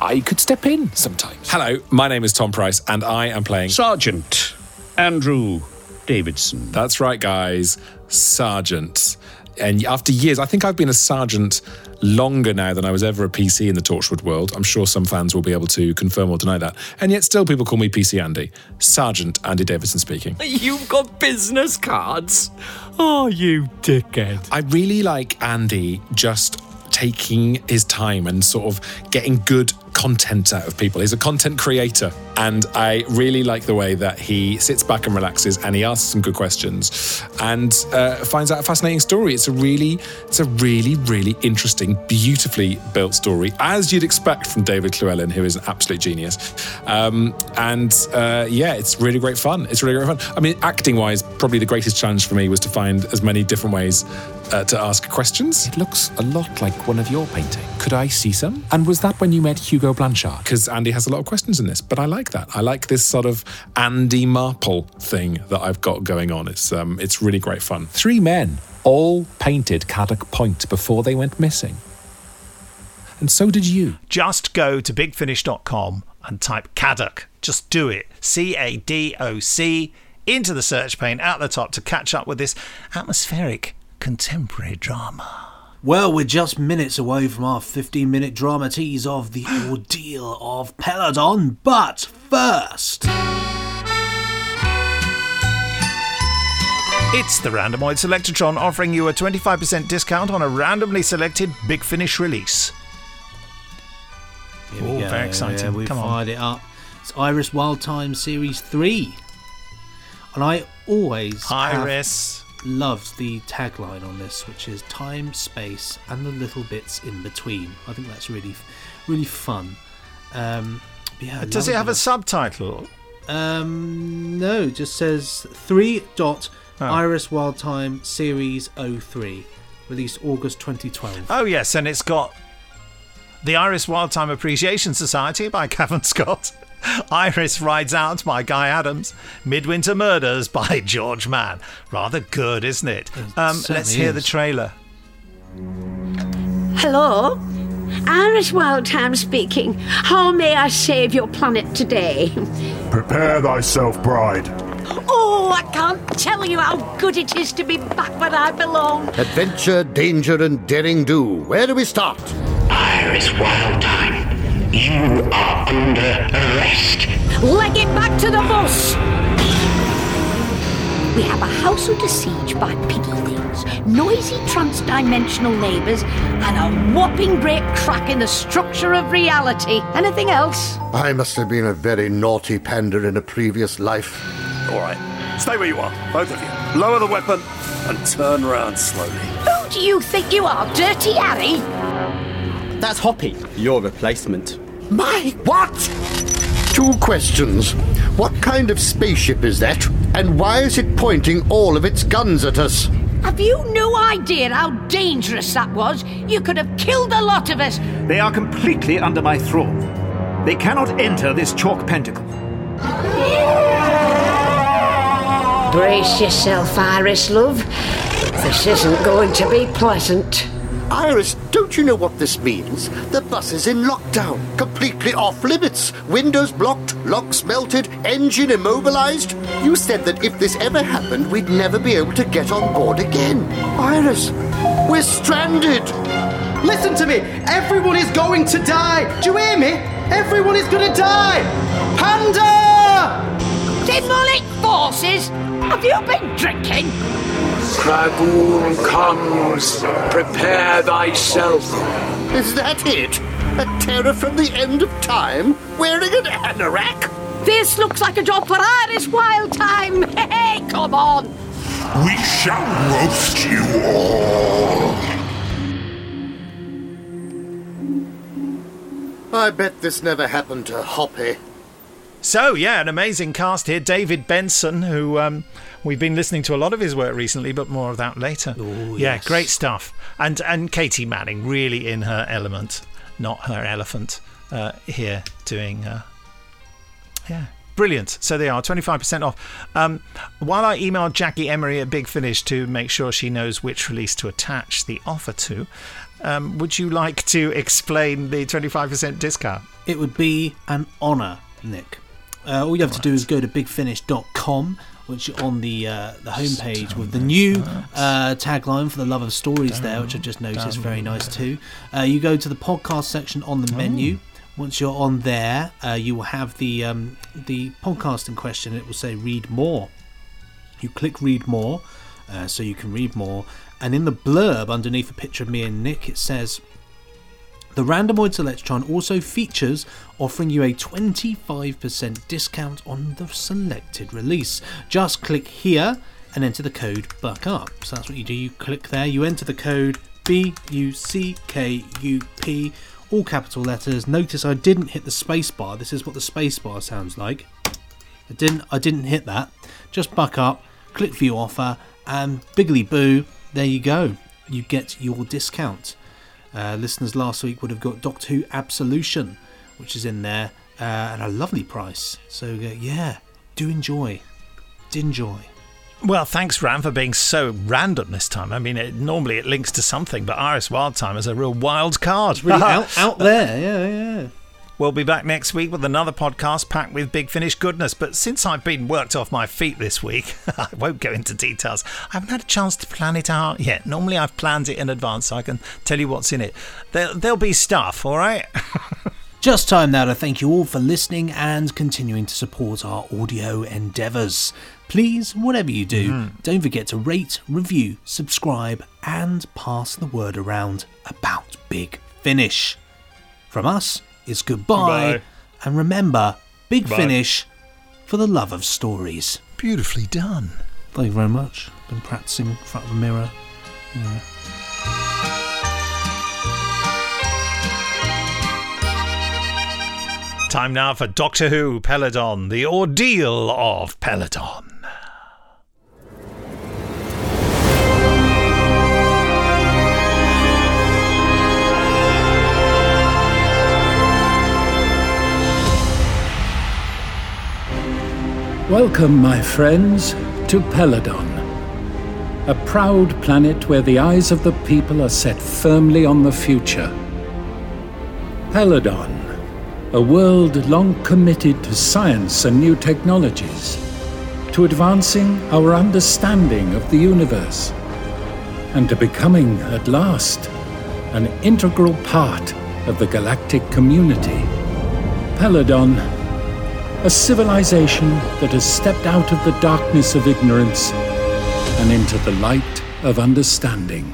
I could step in sometimes. Hello, my name is Tom Price, and I am playing Sergeant Andrew Davidson. That's right, guys, Sergeant. And after years, I think I've been a sergeant longer now than I was ever a PC in the Torchwood world. I'm sure some fans will be able to confirm or deny that. And yet, still, people call me PC Andy. Sergeant Andy Davidson speaking. [laughs] You've got business cards? Oh, you dickhead. I really like Andy just taking his time and sort of getting good content out of people. He's a content creator. And I really like the way that he sits back and relaxes and he asks some good questions and uh, finds out a fascinating story. It's a really, it's a really, really interesting, beautifully built story, as you'd expect from David Llewellyn, who is an absolute genius. Um, and uh, yeah, it's really great fun. It's really great fun. I mean, acting wise, probably the greatest challenge for me was to find as many different ways uh, to ask questions. It looks a lot like one of your paintings. Could I see some? And was that when you met Hugo Blanchard? Because Andy has a lot of questions in this, but I like that. I like this sort of Andy Marple thing that I've got going on. It's um, it's really great fun. Three men all painted Cadoc Point before they went missing. And so did you. Just go to bigfinish.com and type Cadoc. Just do it. C A D O C into the search pane at the top to catch up with this atmospheric contemporary drama. Well, we're just minutes away from our 15 minute drama tease of the [gasps] ordeal of Peladon, but first. It's the Randomoid Selectotron offering you a 25% discount on a randomly selected Big Finish release. Here we Oh, go. very exciting. Yeah, we Come on. fired it up. It's Iris Wildthyme Series 3. And I always have Iris. Loved the tagline on this, which is time, space, and the little bits in between. I think that's really, really fun. Um, yeah, Does it have a subtitle? Um, no, it just says 3 dot Oh. Iris Wildthyme Series 03, released August 2012. Oh, yes, and it's got The Iris Wildthyme Appreciation Society by [laughs] Cavan Scott. [laughs] Iris Rides Out by Guy Adams. Midwinter Murders by [laughs] George Mann. Rather good, isn't it? Um, let's hear is. the trailer. Hello? Iris Wildthyme speaking. How may I save your planet today? Prepare thyself, bride. Oh, I can't tell you how good it is to be back where I belong. Adventure, danger, and daring do. Where do we start? Iris Wildthyme, you are under arrest. Leg it back to the bus. We have a house under siege by piggy things, noisy trans-dimensional neighbours, and a whopping great crack in the structure of reality. Anything else? I must have been a very naughty panda in a previous life. All right, stay where you are, both of you. Lower the weapon and turn round slowly. Who do you think you are, Dirty Harry? That's Hoppy, your replacement. My what? Two questions. What kind of spaceship is that? And why is it pointing all of its guns at us? Have you no idea how dangerous that was? You could have killed a lot of us. They are completely under my thrall. They cannot enter this chalk pentacle. Brace yourself, Iris, love. This isn't going to be pleasant. Iris, don't you know what this means? The bus is in lockdown, completely off limits. Windows blocked, locks melted, engine immobilized. You said that if this ever happened, we'd never be able to get on board again. Iris, we're stranded. Listen to me! Everyone is going to die! Do you hear me? Everyone is gonna die! Panda! Demonic forces? Have you been drinking? Dragoon comes. Prepare thyself. Is that it? A terror from the end of time? Wearing an anorak? This looks like a job for Iris Wildthyme. [laughs] Hey, come on. We shall roast you all. I bet this never happened to Hoppy. So, yeah, an amazing cast here. David Benson, who um, we've been listening to a lot of his work recently, but more of that later. yeah, yes. great stuff. And and Katie Manning, really in her element, not her elephant, uh, here doing. Uh, yeah, brilliant. So they are 25% off. Um, while I emailed Jackie Emery at Big Finish to make sure she knows which release to attach the offer to, um, would you like to explain the 25% discount? It would be an honour, Nick. Uh, all you have to do is go to bigfinish.com, which on the uh, the homepage with the new uh, tagline for the love of stories there, which I've just noticed very nice too. Uh, you go to the podcast section on the menu. Once you're on there, uh, you will have the um, the podcast in question. It will say "Read More." You click "Read More," uh, so you can read more. And in the blurb underneath a picture of me and Nick, it says. The Randomoid Selectotron also features offering you a 25% discount on the selected release. Just click here and enter the code BUCKUP. So that's what you do. You click there, you enter the code B U C K U P, all capital letters. Notice I didn't hit the space bar. This is what the space bar sounds like. I didn't I didn't hit that. Just buck up, click view offer, and biggly boo, there you go. You get your discount. Uh, listeners last week would have got Doctor Who Absolution, which is in there uh, at a lovely price. So uh, yeah, do enjoy, do enjoy. Well, thanks, Ram, for being so random this time. I mean, it, normally it links to something, but Iris Wildthyme is a real wild card. really [laughs] out, out there. Yeah, yeah. We'll be back next week with another podcast packed with Big Finish goodness. But since I've been worked off my feet this week, [laughs] I won't go into details. I haven't had a chance to plan it out yet. Normally I've planned it in advance so I can tell you what's in it. There, there'll be stuff, all right? [laughs] Just time now to thank you all for listening and continuing to support our audio endeavours. Please, whatever you do, Mhm. don't forget to rate, review, subscribe, and pass the word around about Big Finish. From us, it's goodbye. Goodbye. And remember, Big Bye. Finish for the love of stories. Beautifully done. Thank you very much. Been practicing in front of a mirror. Yeah. Time now for Doctor Who Peladon, the ordeal of Peladon. Welcome, my friends, to Peladon, a proud planet where the eyes of the people are set firmly on the future. Peladon, a world long committed to science and new technologies, to advancing our understanding of the universe, and to becoming, at last, an integral part of the galactic community. Peladon, a civilization that has stepped out of the darkness of ignorance and into the light of understanding.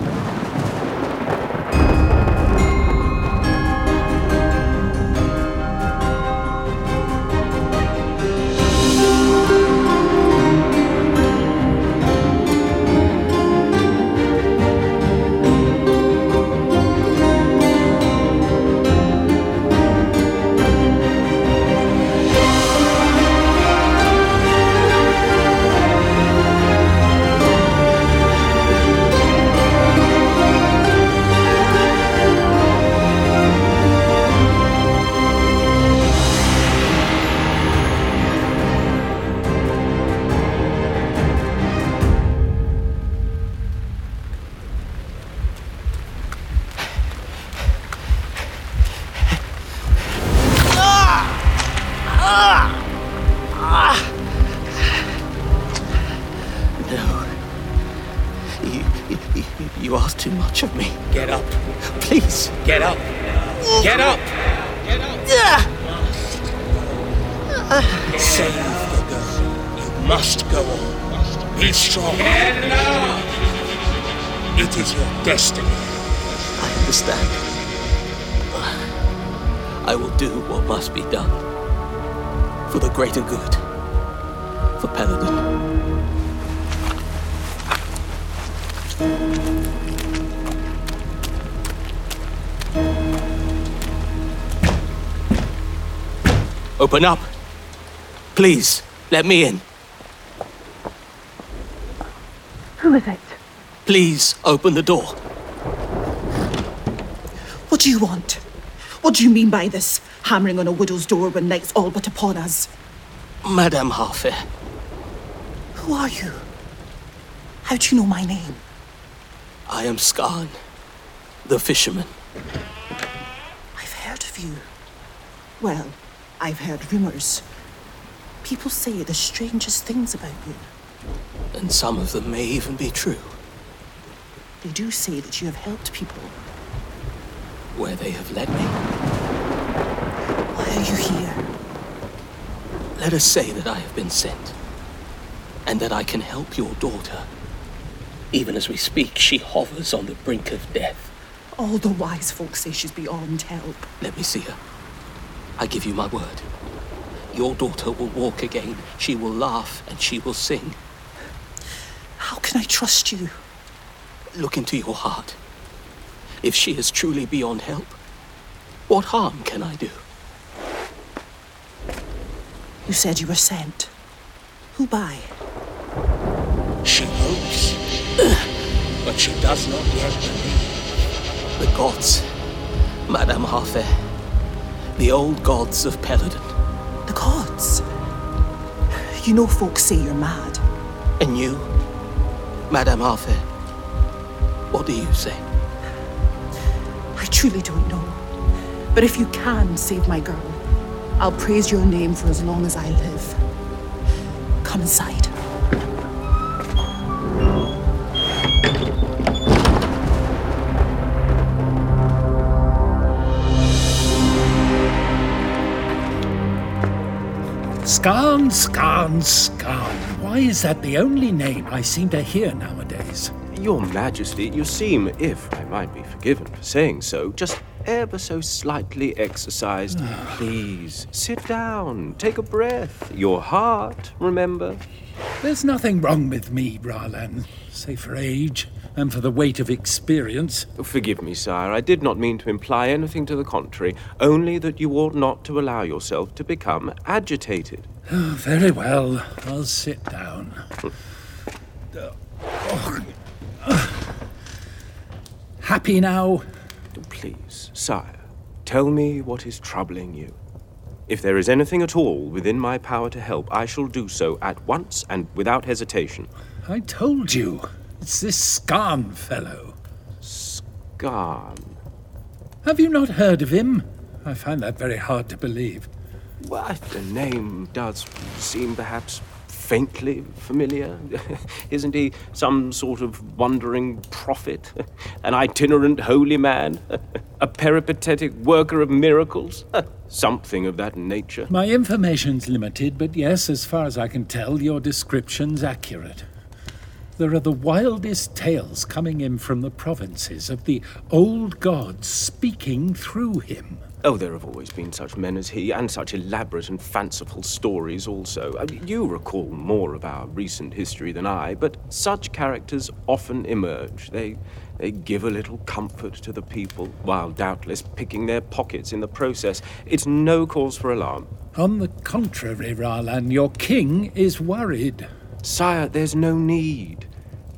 Please, let me in. Who is it? Please, open the door. What do you want? What do you mean by this? Hammering on a widow's door when night's all but upon us. Madame Harfair, Who are you? How do you know my name? I am Skarn, the fisherman. I've heard of you. Well, I've heard rumours. People say the strangest things about you. And some of them may even be true. They do say that you have helped people. Where they have led me. Why are you here? Let us say that I have been sent. And that I can help your daughter. Even as we speak, she hovers on the brink of death. All the wise folk say she's beyond help. Let me see her. I give you my word. Your daughter will walk again. She will laugh and she will sing. How can I trust you? Look into your heart. If she is truly beyond help, what harm can I do? You said you were sent. Who by? She hopes, [clears throat] but she does not yet believe. The gods, Madame Harfair. The old gods of Peladon. Gods? You know folks say you're mad. And you? Madame Arthur, what do you say? I truly don't know. But if you can save my girl, I'll praise your name for as long as I live. Come inside. Scarn, Scarn, Scarn. Why is that the only name I seem to hear nowadays? Your Majesty, you seem, if I might be forgiven for saying so, just ever so slightly exercised. [sighs] Please, sit down, take a breath. Your heart, remember? There's nothing wrong with me, Ralan, save for age and for the weight of experience. Forgive me, sire, I did not mean to imply anything to the contrary, only that you ought not to allow yourself to become agitated. Oh, very well, I'll sit down. Oh. Happy now? Please, sire, tell me what is troubling you. If there is anything at all within my power to help, I shall do so at once and without hesitation. I told you. It's this Scarn fellow. Scarn? Have you not heard of him? I find that very hard to believe. Well, the name does seem perhaps faintly familiar. [laughs] Isn't he some sort of wandering prophet? [laughs] An itinerant holy man? [laughs] A peripatetic worker of miracles? Something of that nature. My information's limited, but yes, as far as I can tell, your description's accurate. There are the wildest tales coming in from the provinces of the old gods speaking through him. Oh, there have always been such men as he, and such elaborate and fanciful stories also. You recall more of our recent history than I, but such characters often emerge. They, they give a little comfort to the people, while doubtless picking their pockets in the process. It's no cause for alarm. On the contrary, Ralan, your king is worried. Sire, there's no need.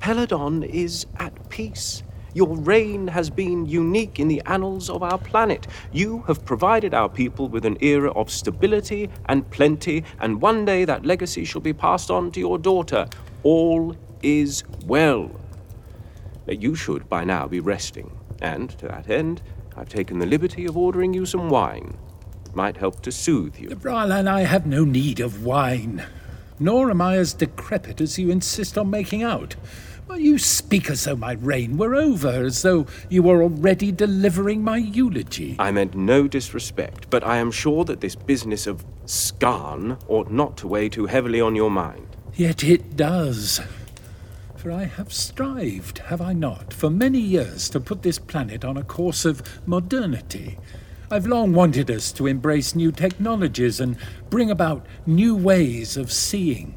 Peladon is at peace. Your reign has been unique in the annals of our planet. You have provided our people with an era of stability and plenty, and one day that legacy shall be passed on to your daughter. All is well. You should by now be resting, and to that end, I've taken the liberty of ordering you some wine. It might help to soothe you. Ralan, I have no need of wine. Nor am I as decrepit as you insist on making out. You speak as though my reign were over, as though you were already delivering my eulogy. I meant no disrespect, but I am sure that this business of Scarn ought not to weigh too heavily on your mind. Yet it does. For I have strived, have I not, for many years to put this planet on a course of modernity. I've long wanted us to embrace new technologies and bring about new ways of seeing.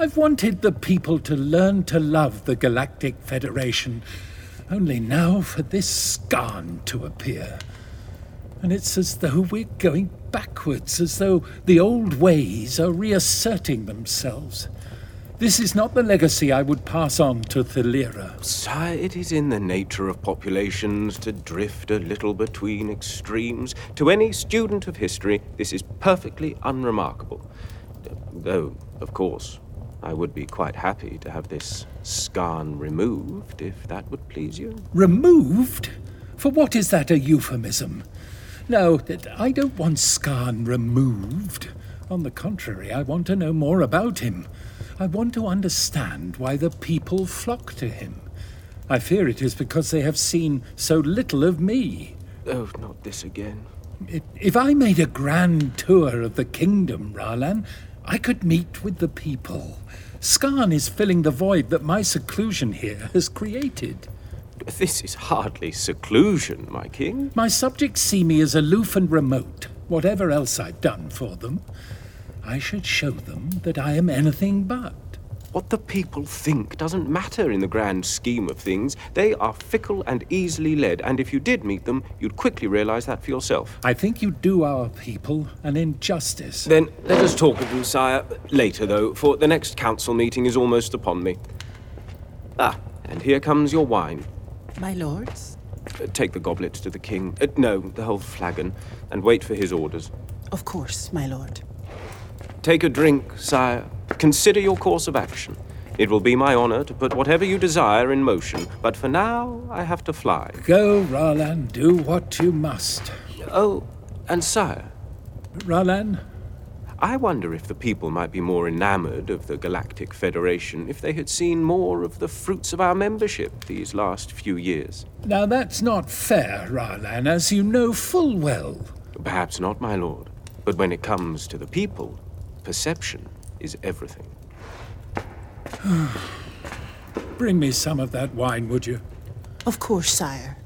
I've wanted the people to learn to love the Galactic Federation, only now for this Scarn to appear. And it's as though we're going backwards, as though the old ways are reasserting themselves. This is not the legacy I would pass on to Thalira. Sire, it is in the nature of populations to drift a little between extremes. To any student of history, this is perfectly unremarkable. Though, of course, I would be quite happy to have this scarn removed, if that would please you. Removed? For what is that a euphemism? No, I don't want Scarn removed. On the contrary, I want to know more about him. I want to understand why the people flock to him. I fear it is because they have seen so little of me. Oh, not this again. If I made a grand tour of the kingdom, Ralan, I could meet with the people. Scarn is filling the void that my seclusion here has created. This is hardly seclusion, my king. My subjects see me as aloof and remote, whatever else I've done for them. I should show them that I am anything but. What the people think doesn't matter in the grand scheme of things. They are fickle and easily led, and if you did meet them, you'd quickly realize that for yourself. I think you do our people an injustice. Then let us talk of them, sire, later, though, for the next council meeting is almost upon me. Ah, and here comes your wine. My lords? Uh, Take the goblets to the king. Uh, no, the whole flagon, and wait for his orders. Of course, my lord. Take a drink, sire. Consider your course of action. It will be my honor to put whatever you desire in motion, but for now I have to fly. Go, Ralan, do what you must. Oh, and sire. Ralan? I wonder if the people might be more enamored of the Galactic Federation if they had seen more of the fruits of our membership these last few years. Now that's not fair, Ralan, as you know full well. Perhaps not, my lord. But when it comes to the people, perception is everything. [sighs] Bring me some of that wine, would you? Of course, sire.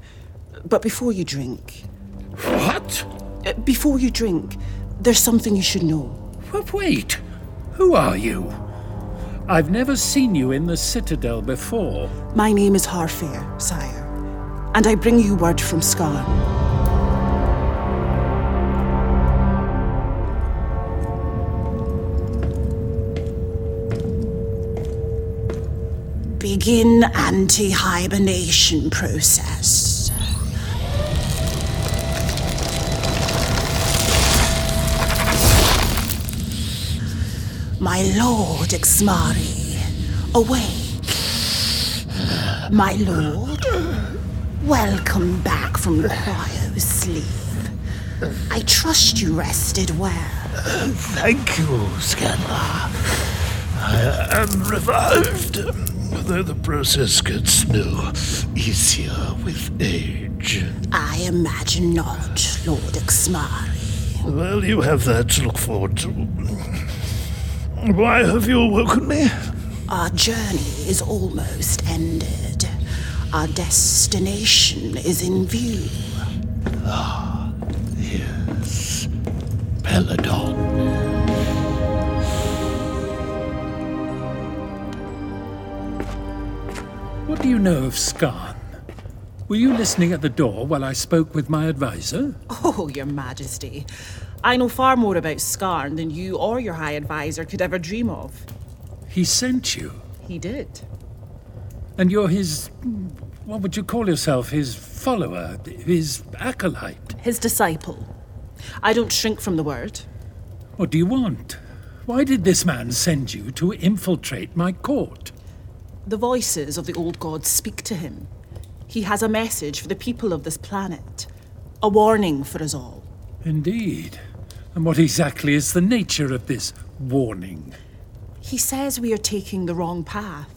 But before you drink. What? Uh, Before you drink, there's something you should know. But wait, who are you? I've never seen you in the Citadel before. My name is Harfair, sire, and I bring you word from Skarn. Begin anti-hibernation process. My lord Exmari, awake. My lord, welcome back from cryo sleep. I trust you rested well. Thank you, Scanlar. I am revived, though the process gets no easier with age. I imagine not, Lord Exmari. Well, you have that to look forward to. Why have you awoken me? Our journey is almost ended. Our destination is in view. Ah, yes. Peladon. What do you know of Skarn? Were you listening at the door while I spoke with my advisor? Oh, Your Majesty. I know far more about Skarn than you or your High Advisor could ever dream of. He sent you, He did. and you're his. What would you call yourself? His follower? His acolyte? His disciple. I don't shrink from the word. What do you want? Why did this man send you to infiltrate my court? The voices of the old gods speak to him. He has a message for the people of this planet, a warning for us all. Indeed. And what exactly is the nature of this warning? He says we are taking the wrong path,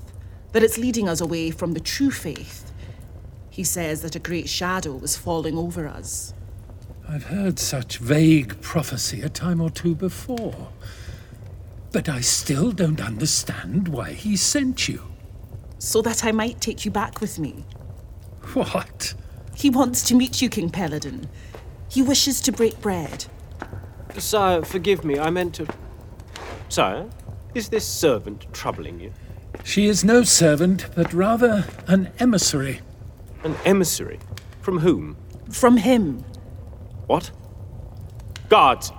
that it's leading us away from the true faith. He says that a great shadow is falling over us. I've heard such vague prophecy a time or two before. But I still don't understand why he sent you. So that I might take you back with me. What? He wants to meet you, King Peladon. He wishes to break bread. Sire, forgive me, I meant to. Sire, is this servant troubling you? She is no servant, but rather an emissary. An emissary? From whom? From him. What? Guards!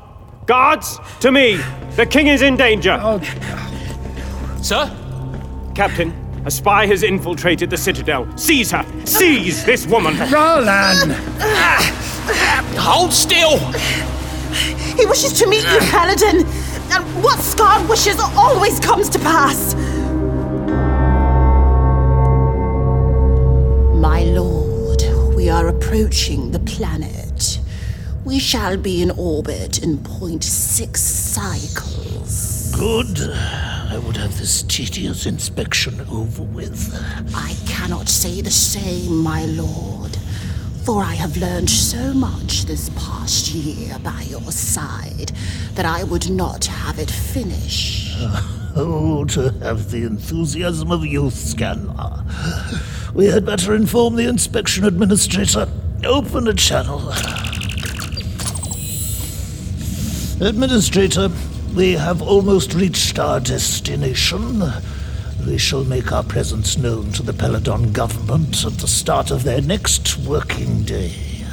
Guards! To me! The king is in danger! Oh. Sir? Captain, a spy has infiltrated the citadel. Seize her! Seize this woman! Roland! Hold still! He wishes to meet you, Peladon! And what Skarn wishes always comes to pass! My lord, we are approaching the planet. We shall be in orbit in 0.6 cycles. Good. I would have this tedious inspection over with. I cannot say the same, my lord, for I have learned so much this past year by your side that I would not have it finish. [laughs] Oh, to have the enthusiasm of youth, Scanlar. We had better inform the inspection administrator. Open a channel. Administrator, we have almost reached our destination. We shall make our presence known to the Peladon government at the start of their next working day.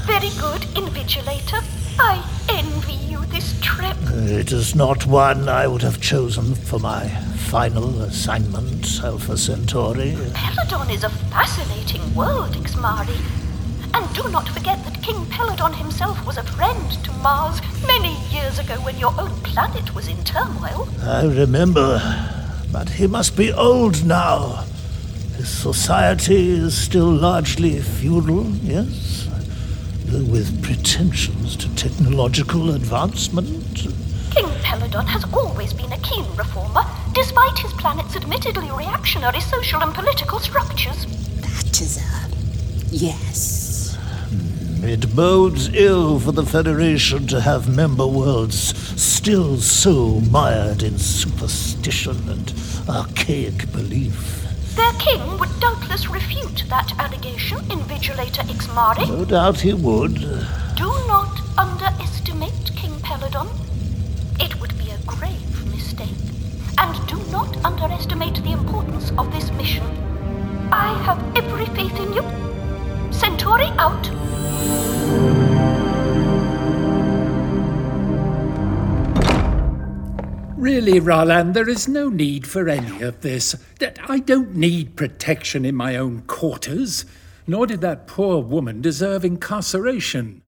Very good, Invigilator. I envy you this trip. It is not one I would have chosen for my final assignment, Alpha Centauri. Peladon is a fascinating world, Exmari. And do not forget that King Peladon himself was a friend to Mars many years ago when your own planet was in turmoil. I remember. But he must be old now. His society is still largely feudal, yes? Though with pretensions to technological advancement. King Peladon has always been a keen reformer, despite his planet's admittedly reactionary social and political structures. That is a. Yes. It bodes ill for the Federation to have member worlds still so mired in superstition and archaic belief. Their king would doubtless refute that allegation Invigilator. No doubt he would. Do not underestimate King Peladon. It would be a grave mistake. And do not underestimate the importance of this mission. I have every faith in you. Centauri out. Really, Ralan, there is no need for any of this. I don't need protection in my own quarters, nor did that poor woman deserve incarceration.